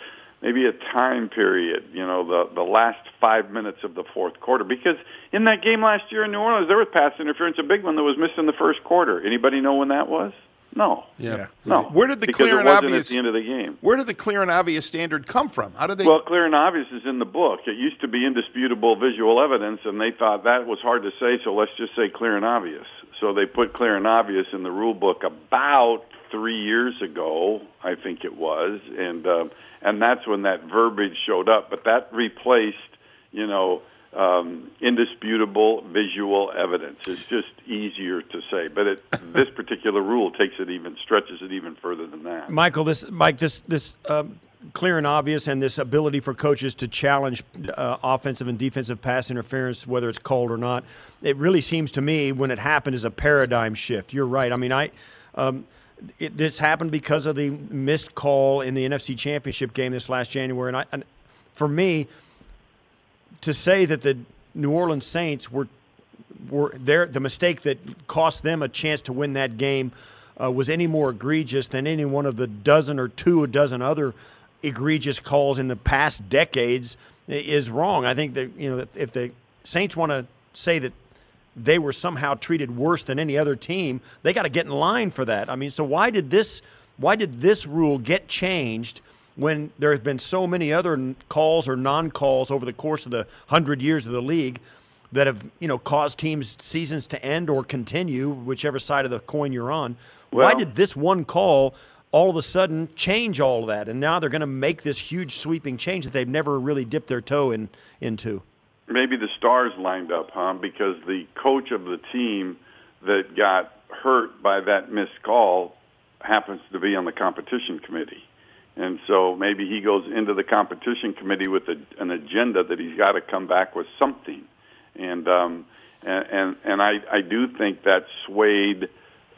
S13: maybe a time period, you know, the the last five minutes of the fourth quarter. Because in that game last year in New Orleans, there was pass interference, a big one that was missed in the first quarter. Anybody know when that was? No.
S12: Yeah.
S13: No.
S12: Where did the
S13: because
S12: clear and obvious
S13: at the end of the game?
S12: Where did the clear and obvious standard come from? How did they?
S13: Well, clear and obvious is in the book. It used to be indisputable visual evidence, and they thought that was hard to say, so let's just say clear and obvious. So they put clear and obvious in the rule book about three years ago, I think it was, and. Uh, and that's when that verbiage showed up. But that replaced, you know, um, indisputable visual evidence. It's just easier to say, but it, this particular rule takes it even stretches it even further than that.
S14: Michael, this Mike, this this. Um, clear and obvious, and this ability for coaches to challenge uh, offensive and defensive pass interference, whether it's called or not, it really seems to me when it happened is a paradigm shift. You're right. I mean, I um, it, this happened because of the missed call in the NFC Championship game this last January. And, I, and for me, to say that the New Orleans Saints were were there, the mistake that cost them a chance to win that game uh, was any more egregious than any one of the dozen or two a dozen other egregious calls in the past decades is wrong. I think that you know if the Saints want to say that they were somehow treated worse than any other team. They got to get in line for that. I mean, so why did this why did this rule get changed when there have been so many other calls or non-calls over the course of the 100 years of the league that have, you know, caused teams seasons to end or continue whichever side of the coin you're on?
S13: Well,
S14: why did this one call all of a sudden change all of that and now they're going to make this huge sweeping change that they've never really dipped their toe in into?
S13: Maybe the stars lined up, huh? Because the coach of the team that got hurt by that missed call happens to be on the competition committee. And so maybe he goes into the competition committee with a, an agenda that he's got to come back with something. And um, and and, and I, I do think that swayed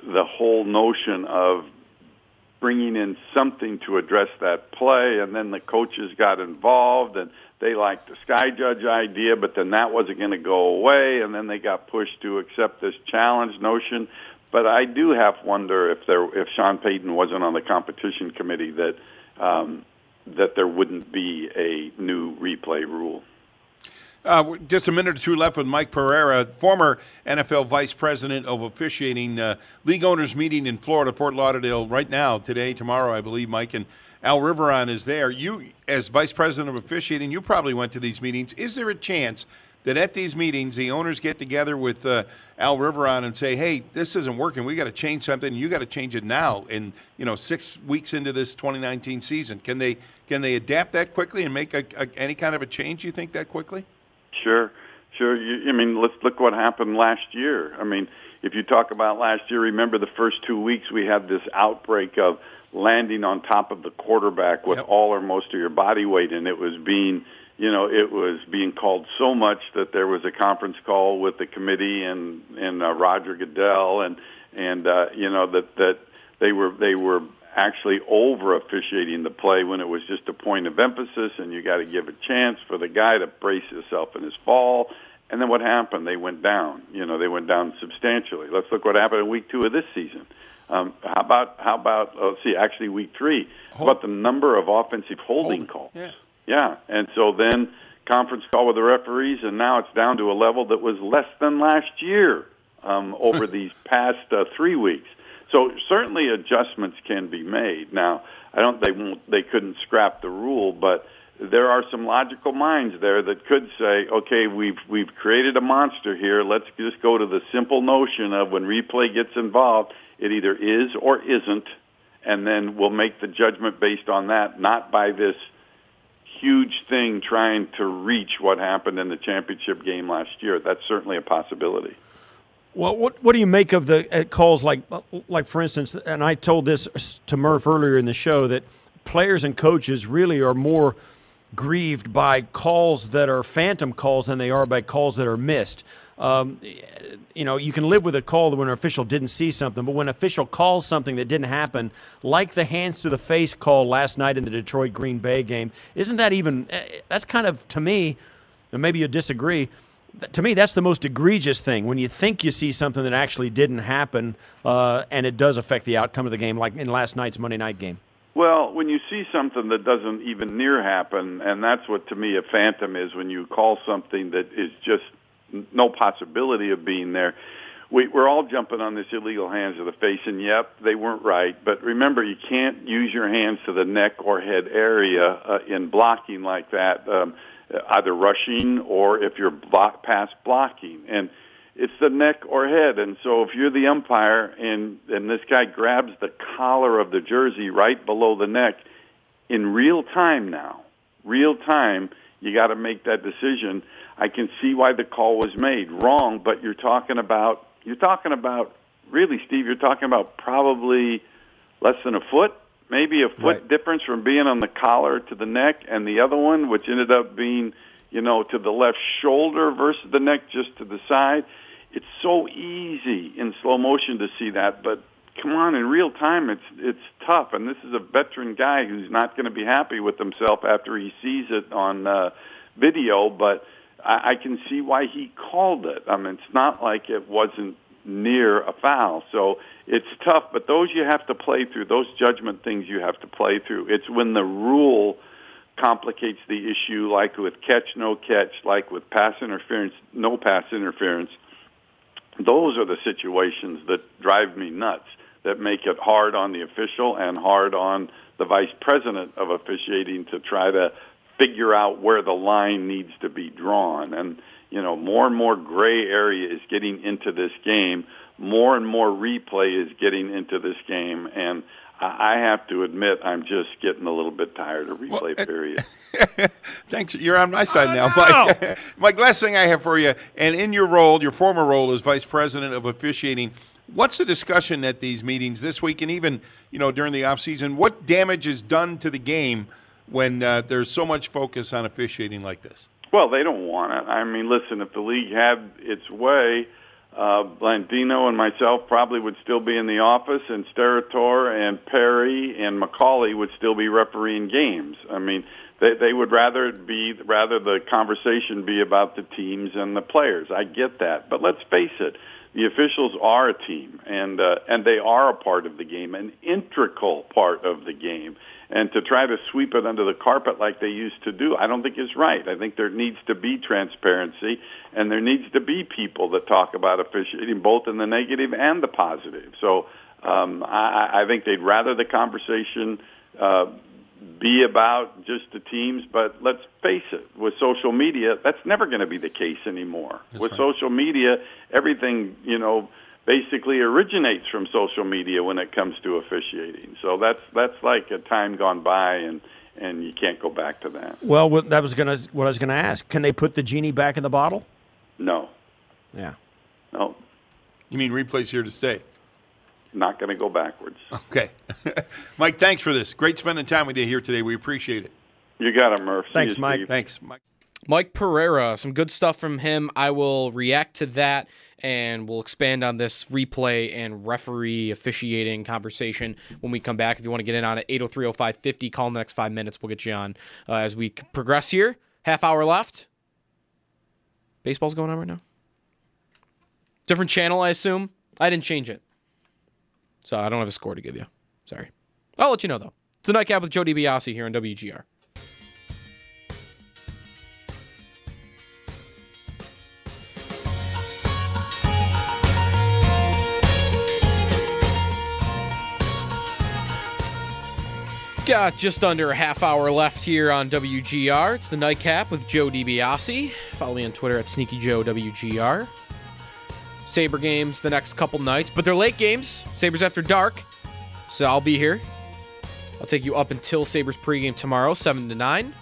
S13: the whole notion of bringing in something to address that play, and then the coaches got involved and they liked the sky judge idea, but then that wasn't going to go away, and then they got pushed to accept this challenge notion. But I do have wonder if there, if Sean Payton wasn't on the competition committee, that um, that there wouldn't be a new replay rule.
S12: Uh, just a minute or two left with Mike Pereira, former NFL Vice President of Officiating, uh, league owners meeting in Florida, Fort Lauderdale, right now, today, tomorrow, I believe, Mike. And Al Riveron is there. You, as Vice President of Officiating, you probably went to these meetings. Is there a chance that at these meetings, the owners get together with uh, Al Riveron and say, hey, this isn't working. We got to change something. You got to change it now. And, you know, six weeks into this 2019 season, can they, can they adapt that quickly and make a, a, any kind of a change, you think, that quickly?
S13: Sure, sure. You, I mean, let's look what happened last year. I mean, if you talk about last year, remember the first two weeks we had this outbreak of landing on top of the quarterback with yep. all or most of your body weight, and it was being, you know, it was being called so much that there was a conference call with the committee and and uh, Roger Goodell and and uh, you know that that they were they were actually over officiating the play when it was just a point of emphasis and you got to give a chance for the guy to brace himself in his fall. And then what happened? They went down. You know, they went down substantially. Let's look what happened in week two of this season. Um, how about how about uh, let's see, actually week three? Hold. About the number of offensive holding calls.
S12: Yeah.
S13: yeah, and so then conference call with the referees, and now it's down to a level that was less than last year um, over these past uh, three weeks. So certainly adjustments can be made. Now, I don't they won't they couldn't scrap the rule, but there are some logical minds there that could say, okay, we've we've created a monster here. Let's just go to the simple notion of when replay gets involved, it either is or isn't, and then we'll make the judgment based on that, not by this huge thing trying to reach what happened in the championship game last year. That's certainly a possibility.
S14: Well, what what do you make of the uh, calls like like for instance, and I told this to Murph earlier in the show that players and coaches really are more grieved by calls that are phantom calls than they are by calls that are missed. Um, you know, you can live with a call when an official didn't see something, but when an official calls something that didn't happen, like the hands to the face call last night in the Detroit Green Bay game, isn't that even? Eh, that's kind of to me, and maybe you disagree to me, that's the most egregious thing when you think you see something that actually didn't happen, uh, and it does affect the outcome of the game, like in last night's Monday night game.
S13: Well, when you see something that doesn't even near happen, and that's what to me a phantom is when you call something that is just no possibility of being there. We, we're all jumping on this illegal hands to the face, and yep, they weren't right. But remember, you can't use your hands to the neck or head area uh, in blocking like that. Um, either rushing or if you're block, past blocking. And it's the neck or head. And so if you're the umpire and, and this guy grabs the collar of the jersey right below the neck, in real time now, real time, you got to make that decision. I can see why the call was made wrong, but you're talking about you're talking about really, Steve. You're talking about probably less than a foot maybe a foot right. difference from being on the collar to the neck, and the other one, which ended up being, you know, to the left shoulder versus the neck, just to the side. It's so easy in slow motion to see that, but come on, in real time, it's it's tough. And this is a veteran guy who's not going to be happy with himself after he sees it on uh, video, but. I, I can see why he called it. I mean, it's not like it wasn't near a foul. So it's tough, but those you have to play through. Those judgment things you have to play through. It's when the rule complicates the issue, like with catch, no catch, like with pass interference, no pass interference. Those are the situations that drive me nuts, that make it hard on the official and hard on the vice president of officiating to try to figure out where the line needs to be drawn. And you know, more and more gray area is getting into this game. More and more replay is getting into this game, and I have to admit, I'm just getting a little bit tired of replay. Well, period.
S12: Thanks. You're on my side
S14: oh,
S12: now,
S14: no.
S12: Mike. Mike, last thing I have for you, and in your role, your former role as vice president of officiating, what's the discussion at these meetings this week, and even you know during the off season? What damage is done to the game when uh, there's so much focus on officiating like this?
S13: Well, they don't want it. I mean, listen, if the league had its way, uh, Blandino and myself probably would still be in the office, and Steratore and Perry and McAulay would still be refereeing games. I mean, they they would rather be rather the conversation be about the teams and the players. I get that, but let's face it, the officials are a team, and uh, and they are a part of the game, an integral part of the game. And to try to sweep it under the carpet like they used to do, I don't think is right. I think there needs to be transparency, and there needs to be people that talk about officiating, both in the negative and the positive. So um, I, I think they'd rather the conversation uh, be about just the teams. But let's face it, with social media, that's never going to be the case anymore.
S12: That's
S13: with
S12: right.
S13: social media, everything you know basically originates from social media when it comes to officiating. So that's that's like a time gone by, and and you can't go back to that.
S14: Well, that was gonna what I was gonna ask. Can they put the genie back in the bottle?
S13: No,
S14: Yeah.
S13: no,
S12: You mean replays here to stay?
S13: not going to go backwards.
S12: Okay. Mike, thanks for this. Great spending time with you here today. We appreciate it.
S13: You got it, Murph. See you, Steve.
S12: Thanks, Mike.
S5: Mike Pereira, some good stuff from him. I will react to that and we'll expand on this replay and referee officiating conversation when we come back. If you want to get in on it, 803 0550, call in the next five minutes. We'll get you on uh, as we progress here. Half hour left. Baseball's going on right now. Different channel, I assume. I didn't change it. So I don't have a score to give you. Sorry. I'll let you know, though. It's the Nightcap with Joe DiBiase here on WGR. Got just under a half hour left here on WGR. It's the Nightcap with Joe DiBiase. Follow me on Twitter at SneakyJoeWGR. Sabre games the next couple nights, but they're late games. Sabres after dark. So I'll be here. I'll take you up until Sabres pregame tomorrow, 7 to 9.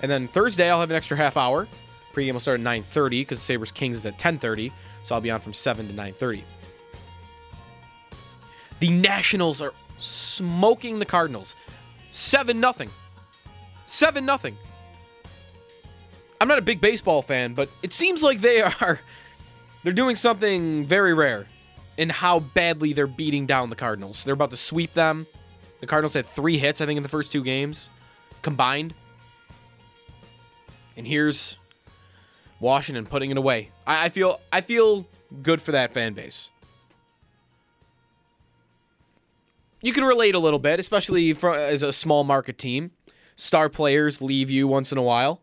S5: And then Thursday, I'll have an extra half hour. Pregame will start at 9.30 because Sabres Kings is at 10.30. So I'll be on from 7 to 9.30. The Nationals are smoking the Cardinals. 7 nothing. 7 nothing. I'm not a big baseball fan, but it seems like they are they're doing something very rare in how badly they're beating down the Cardinals. They're about to sweep them. The Cardinals had 3 hits I think in the first two games combined. And here's Washington putting it away. I, I feel I feel good for that fan base. You can relate a little bit, especially for, as a small market team. Star players leave you once in a while.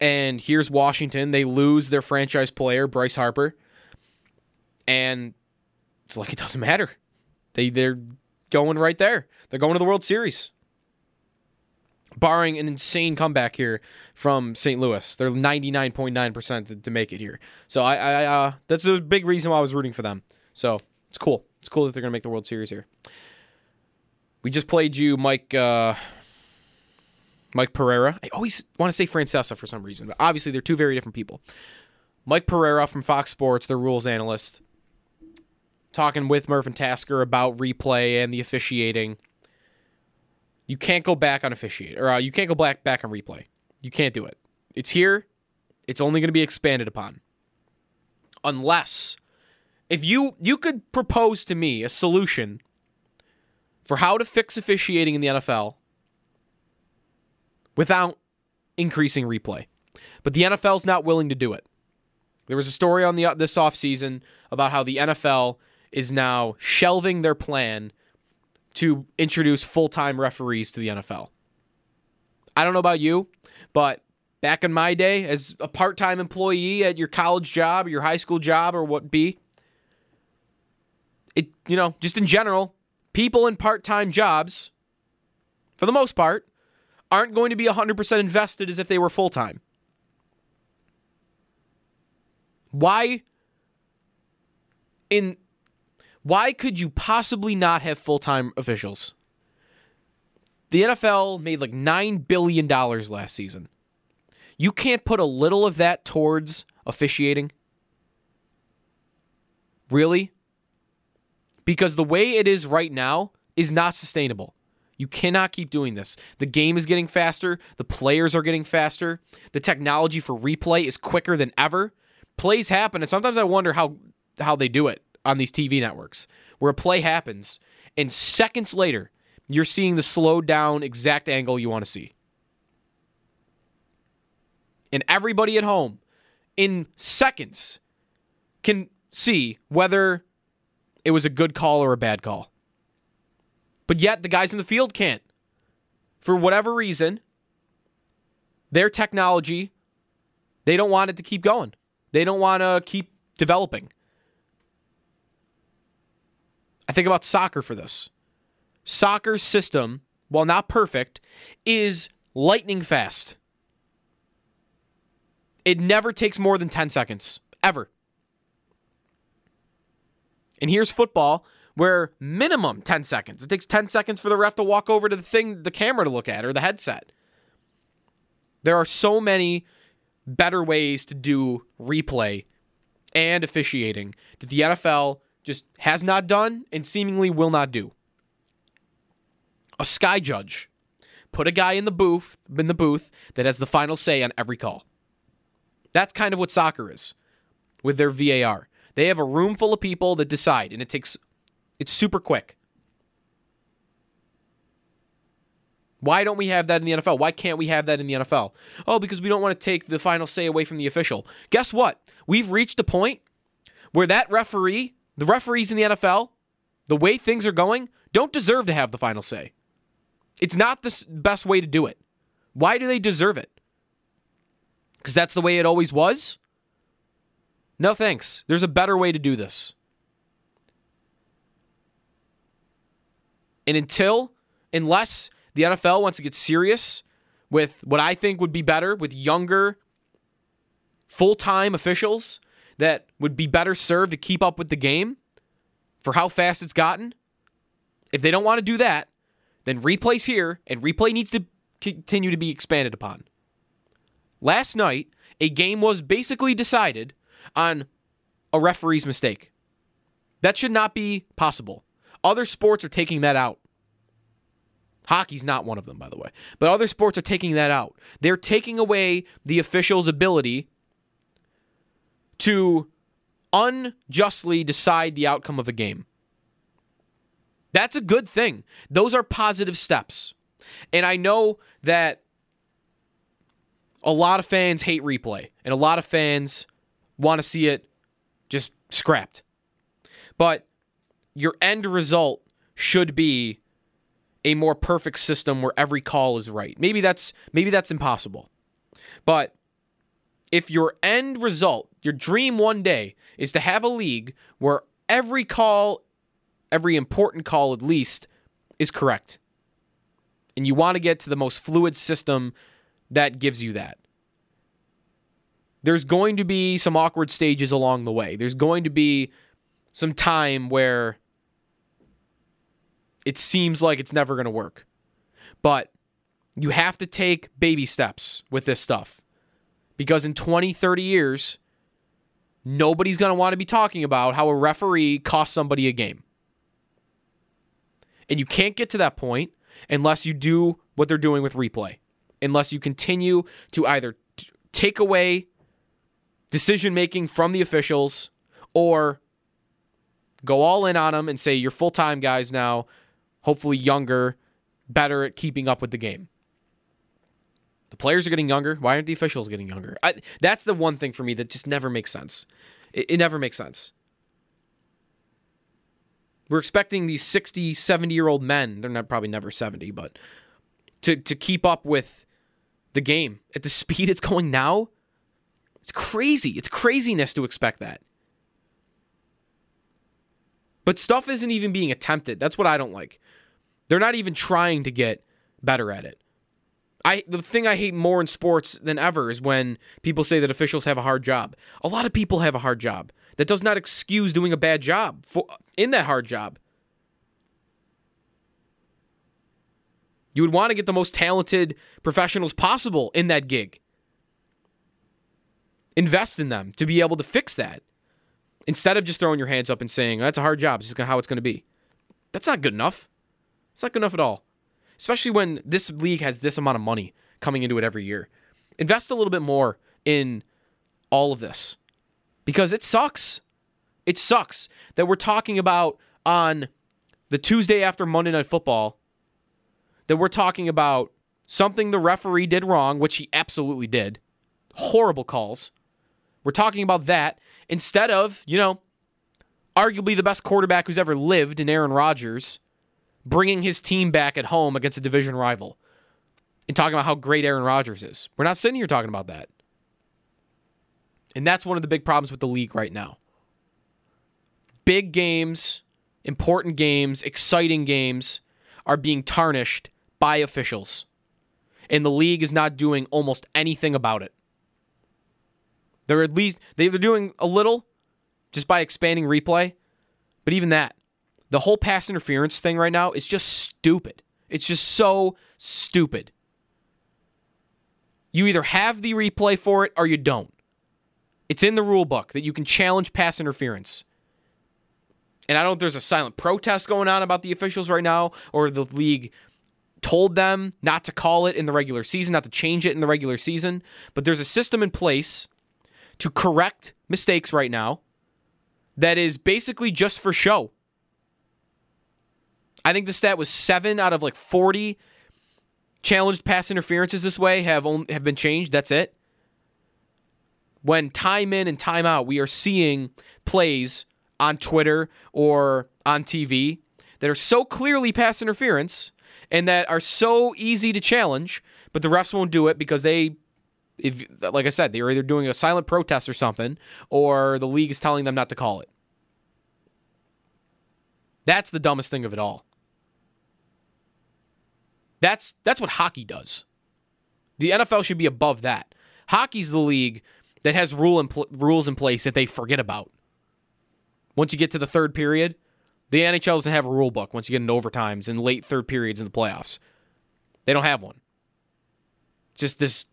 S5: And here's Washington. They lose their franchise player, Bryce Harper. And it's like it doesn't matter. They they're going right there. They're going to the World Series. Barring an insane comeback here from St. Louis. They're 99.9% to, to make it here. So I, I uh, that's a big reason why I was rooting for them. So it's cool. It's cool that they're going to make the World Series here. We just played you Mike uh, Mike Pereira. I always want to say Francesa for some reason, but obviously they're two very different people. Mike Pereira from Fox Sports, their rules analyst, talking with Murph and Tasker about replay and the officiating. You can't go back on officiate, or uh, you can't go back back on replay. You can't do it. It's here. It's only going to be expanded upon, unless if you you could propose to me a solution for how to fix officiating in the NFL without increasing replay. But the NFL's not willing to do it. There was a story on the uh, this offseason about how the NFL is now shelving their plan to introduce full-time referees to the NFL. I don't know about you, but back in my day as a part-time employee at your college job, your high school job or what be, it you know, just in general, people in part-time jobs for the most part aren't going to be 100% invested as if they were full-time. Why in why could you possibly not have full-time officials? The NFL made like 9 billion dollars last season. You can't put a little of that towards officiating? Really? Because the way it is right now is not sustainable. You cannot keep doing this. The game is getting faster, the players are getting faster, the technology for replay is quicker than ever. Plays happen, and sometimes I wonder how how they do it on these TV networks, where a play happens, and seconds later, you're seeing the slowed down exact angle you want to see. And everybody at home, in seconds, can see whether it was a good call or a bad call. But yet, the guys in the field can't. For whatever reason, their technology, they don't want it to keep going. They don't want to keep developing. I think about soccer for this. Soccer's system, while not perfect, is lightning fast. It never takes more than 10 seconds, ever. And here's football where minimum 10 seconds. It takes 10 seconds for the ref to walk over to the thing, the camera to look at or the headset. There are so many better ways to do replay and officiating that the NFL just has not done and seemingly will not do. A sky judge. Put a guy in the booth in the booth that has the final say on every call. That's kind of what soccer is with their VAR. They have a room full of people that decide and it takes it's super quick. Why don't we have that in the NFL? Why can't we have that in the NFL? Oh, because we don't want to take the final say away from the official. Guess what? We've reached a point where that referee, the referees in the NFL, the way things are going, don't deserve to have the final say. It's not the best way to do it. Why do they deserve it? Because that's the way it always was? No thanks. There's a better way to do this. And until, unless the NFL wants to get serious with what I think would be better with younger, full time officials that would be better served to keep up with the game for how fast it's gotten, if they don't want to do that, then replay's here and replay needs to continue to be expanded upon. Last night, a game was basically decided on a referee's mistake. That should not be possible. Other sports are taking that out. Hockey's not one of them, by the way. But other sports are taking that out. They're taking away the official's ability to unjustly decide the outcome of a game. That's a good thing. Those are positive steps. And I know that a lot of fans hate replay, and a lot of fans want to see it just scrapped. But your end result should be a more perfect system where every call is right. Maybe that's maybe that's impossible. But if your end result, your dream one day is to have a league where every call, every important call at least is correct. And you want to get to the most fluid system that gives you that. There's going to be some awkward stages along the way. There's going to be some time where it seems like it's never going to work. But you have to take baby steps with this stuff. Because in 20, 30 years, nobody's going to want to be talking about how a referee cost somebody a game. And you can't get to that point unless you do what they're doing with replay. Unless you continue to either take away decision making from the officials or go all in on them and say, you're full time guys now hopefully younger, better at keeping up with the game. The players are getting younger. Why aren't the officials getting younger? I, that's the one thing for me that just never makes sense. It, it never makes sense. We're expecting these 60, 70 year old men, they're not, probably never 70, but to, to keep up with the game at the speed it's going now. It's crazy. It's craziness to expect that. But stuff isn't even being attempted. That's what I don't like. They're not even trying to get better at it. I the thing I hate more in sports than ever is when people say that officials have a hard job. A lot of people have a hard job. That does not excuse doing a bad job for in that hard job. You would want to get the most talented professionals possible in that gig. Invest in them to be able to fix that. Instead of just throwing your hands up and saying, that's a hard job, this is how it's going to be. That's not good enough. It's not good enough at all. Especially when this league has this amount of money coming into it every year. Invest a little bit more in all of this because it sucks. It sucks that we're talking about on the Tuesday after Monday Night Football that we're talking about something the referee did wrong, which he absolutely did. Horrible calls. We're talking about that instead of, you know, arguably the best quarterback who's ever lived in Aaron Rodgers bringing his team back at home against a division rival and talking about how great Aaron Rodgers is. We're not sitting here talking about that. And that's one of the big problems with the league right now. Big games, important games, exciting games are being tarnished by officials. And the league is not doing almost anything about it. They're at least they're doing a little just by expanding replay, but even that, the whole pass interference thing right now is just stupid. It's just so stupid. You either have the replay for it or you don't. It's in the rule book that you can challenge pass interference. And I don't there's a silent protest going on about the officials right now, or the league told them not to call it in the regular season, not to change it in the regular season. But there's a system in place to correct mistakes right now that is basically just for show. I think the stat was seven out of like 40 challenged pass interferences this way have only, have been changed. That's it. When time in and time out, we are seeing plays on Twitter or on TV that are so clearly pass interference and that are so easy to challenge, but the refs won't do it because they if like I said, they're either doing a silent protest or something, or the league is telling them not to call it. That's the dumbest thing of it all. That's that's what hockey does. The NFL should be above that. Hockey's the league that has rule in pl- rules in place that they forget about. Once you get to the third period, the NHL doesn't have a rule book once you get into overtimes and late third periods in the playoffs. They don't have one. Just this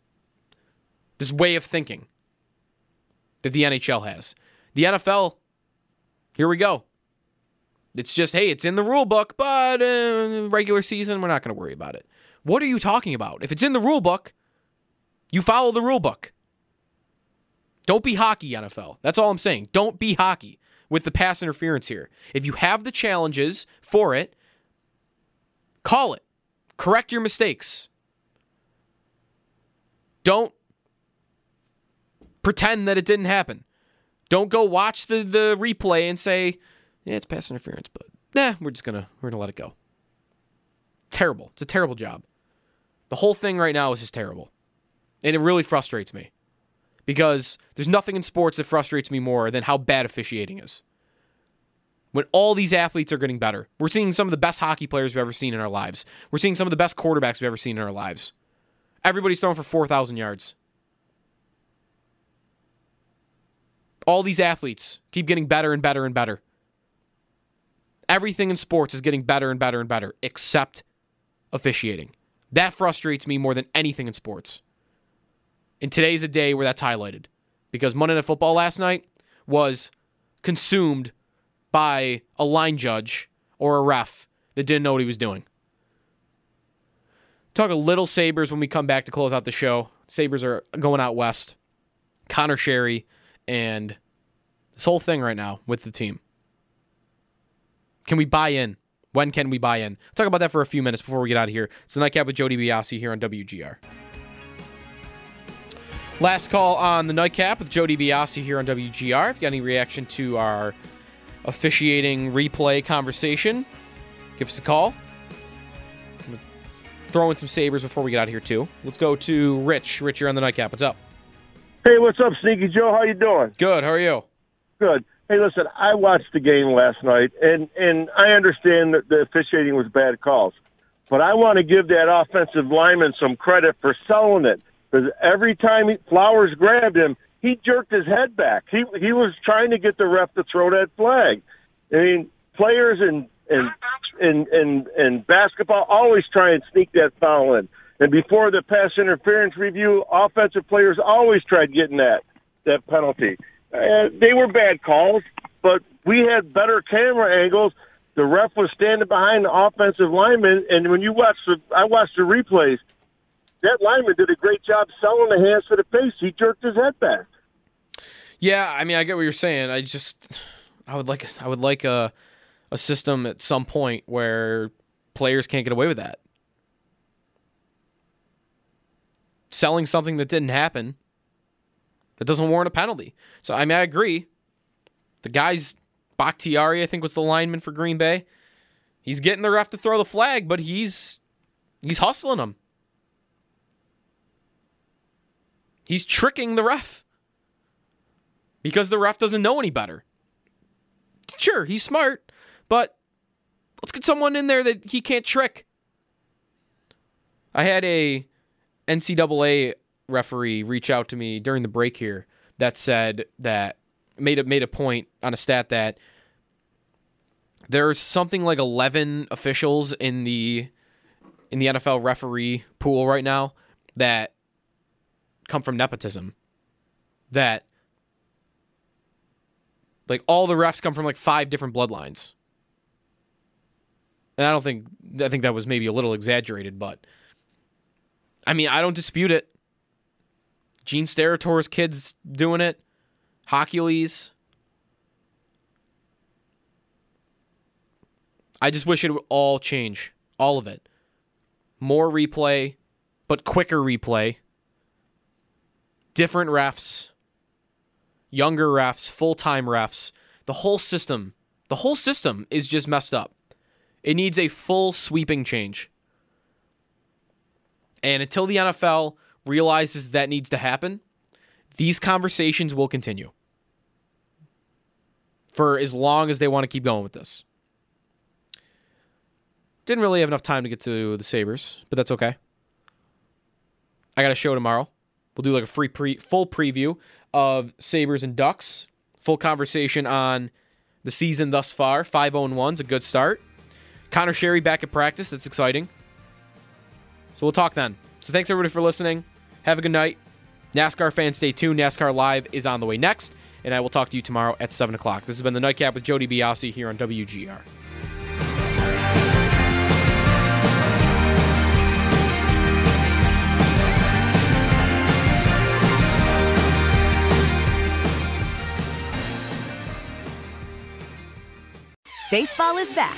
S5: this way of thinking that the NHL has. The NFL, here we go. It's just, hey, it's in the rule book, but uh, regular season, we're not going to worry about it. What are you talking about? If it's in the rule book, you follow the rule book. Don't be hockey, NFL. That's all I'm saying. Don't be hockey with the pass interference here. If you have the challenges for it, call it. Correct your mistakes. Don't pretend that it didn't happen. Don't go watch the, the replay and say, yeah, it's pass interference, but nah, we're just gonna we're gonna let it go. Terrible. It's a terrible job. The whole thing right now is just terrible. And it really frustrates me. Because there's nothing in sports that frustrates me more than how bad officiating is. When all these athletes are getting better. We're seeing some of the best hockey players we've ever seen in our lives. We're seeing some of the best quarterbacks we've ever seen in our lives. Everybody's throwing for 4,000 yards. All these athletes keep getting better and better and better. Everything in sports is getting better and better and better, except officiating. That frustrates me more than anything in sports. And today's a day where that's highlighted because Monday Night Football last night was consumed by a line judge or a ref that didn't know what he was doing. Talk a little Sabres when we come back to close out the show. Sabres are going out west. Conor Sheary and this whole thing right now with the team. Can we buy in? When can we buy in? I'll talk about that for a few minutes before we get out of here. It's the Nightcap with Joe DiBiase here on WGR. Last call on the Nightcap with Joe DiBiase here on WGR. If you got any reaction to our officiating replay conversation, give us a call. Throw in some Sabres before we get out of here too. Let's go to Rich. Rich, you're on the Nightcap. What's up?
S15: Hey, what's up, Sneaky Joe? How you doing?
S5: Good. How are you?
S15: Good. Hey, listen, I watched the game last night, and and I understand that the officiating was bad calls, but I want to give that offensive lineman some credit for selling it because every time he, Flowers grabbed him, he jerked his head back. He he was trying to get the ref to throw that flag. I mean, players in in in in, in basketball always try and sneak that foul in. And before the pass interference review, offensive players always tried getting that that penalty. Uh, they were bad calls, but we had better camera angles. The ref was standing behind the offensive lineman, and when you watch the, I watched the replays. That lineman did a great job selling the hands for the face. He jerked his head back.
S5: Yeah, I mean, I get what you're saying. I just, I would like I would like a a system at some point where players can't get away with that. Selling something that didn't happen that doesn't warrant a penalty. So I mean I agree. The guy's Bakhtiari, I think was the lineman for Green Bay. He's getting the ref to throw the flag, but he's he's hustling him. He's tricking the ref. Because the ref doesn't know any better. Sure, he's smart, but let's get someone in there that he can't trick. I had a NCAA referee reach out to me during the break here that said that made a made a point on a stat that there's something like 11 officials in the in the NFL referee pool right now that come from nepotism. That like all the refs come from like five different bloodlines. And I don't think I think that was maybe a little exaggerated, but I mean, I don't dispute it. Gene Steratore's kids doing it. Hochulis. I just wish it would all change. All of it. More replay, but quicker replay. Different refs. Younger refs, full time refs. The whole system, the whole system is just messed up. It needs a full sweeping change. And until the NFL realizes that needs to happen, these conversations will continue for as long as they want to keep going with this. Didn't really have enough time to get to the Sabres, but that's okay. I got a show tomorrow. We'll do like a free pre full preview of Sabres and Ducks. Full conversation on the season thus far. 5 0 1's a good start. Conor Sheary back at practice. That's exciting. So we'll talk then. So thanks everybody for listening. Have a good night. NASCAR fans, stay tuned. NASCAR Live is on the way next, and I will talk to you tomorrow at 7 o'clock. This has been the Nightcap with Joe DiBiase here on WGR.
S16: Baseball is back,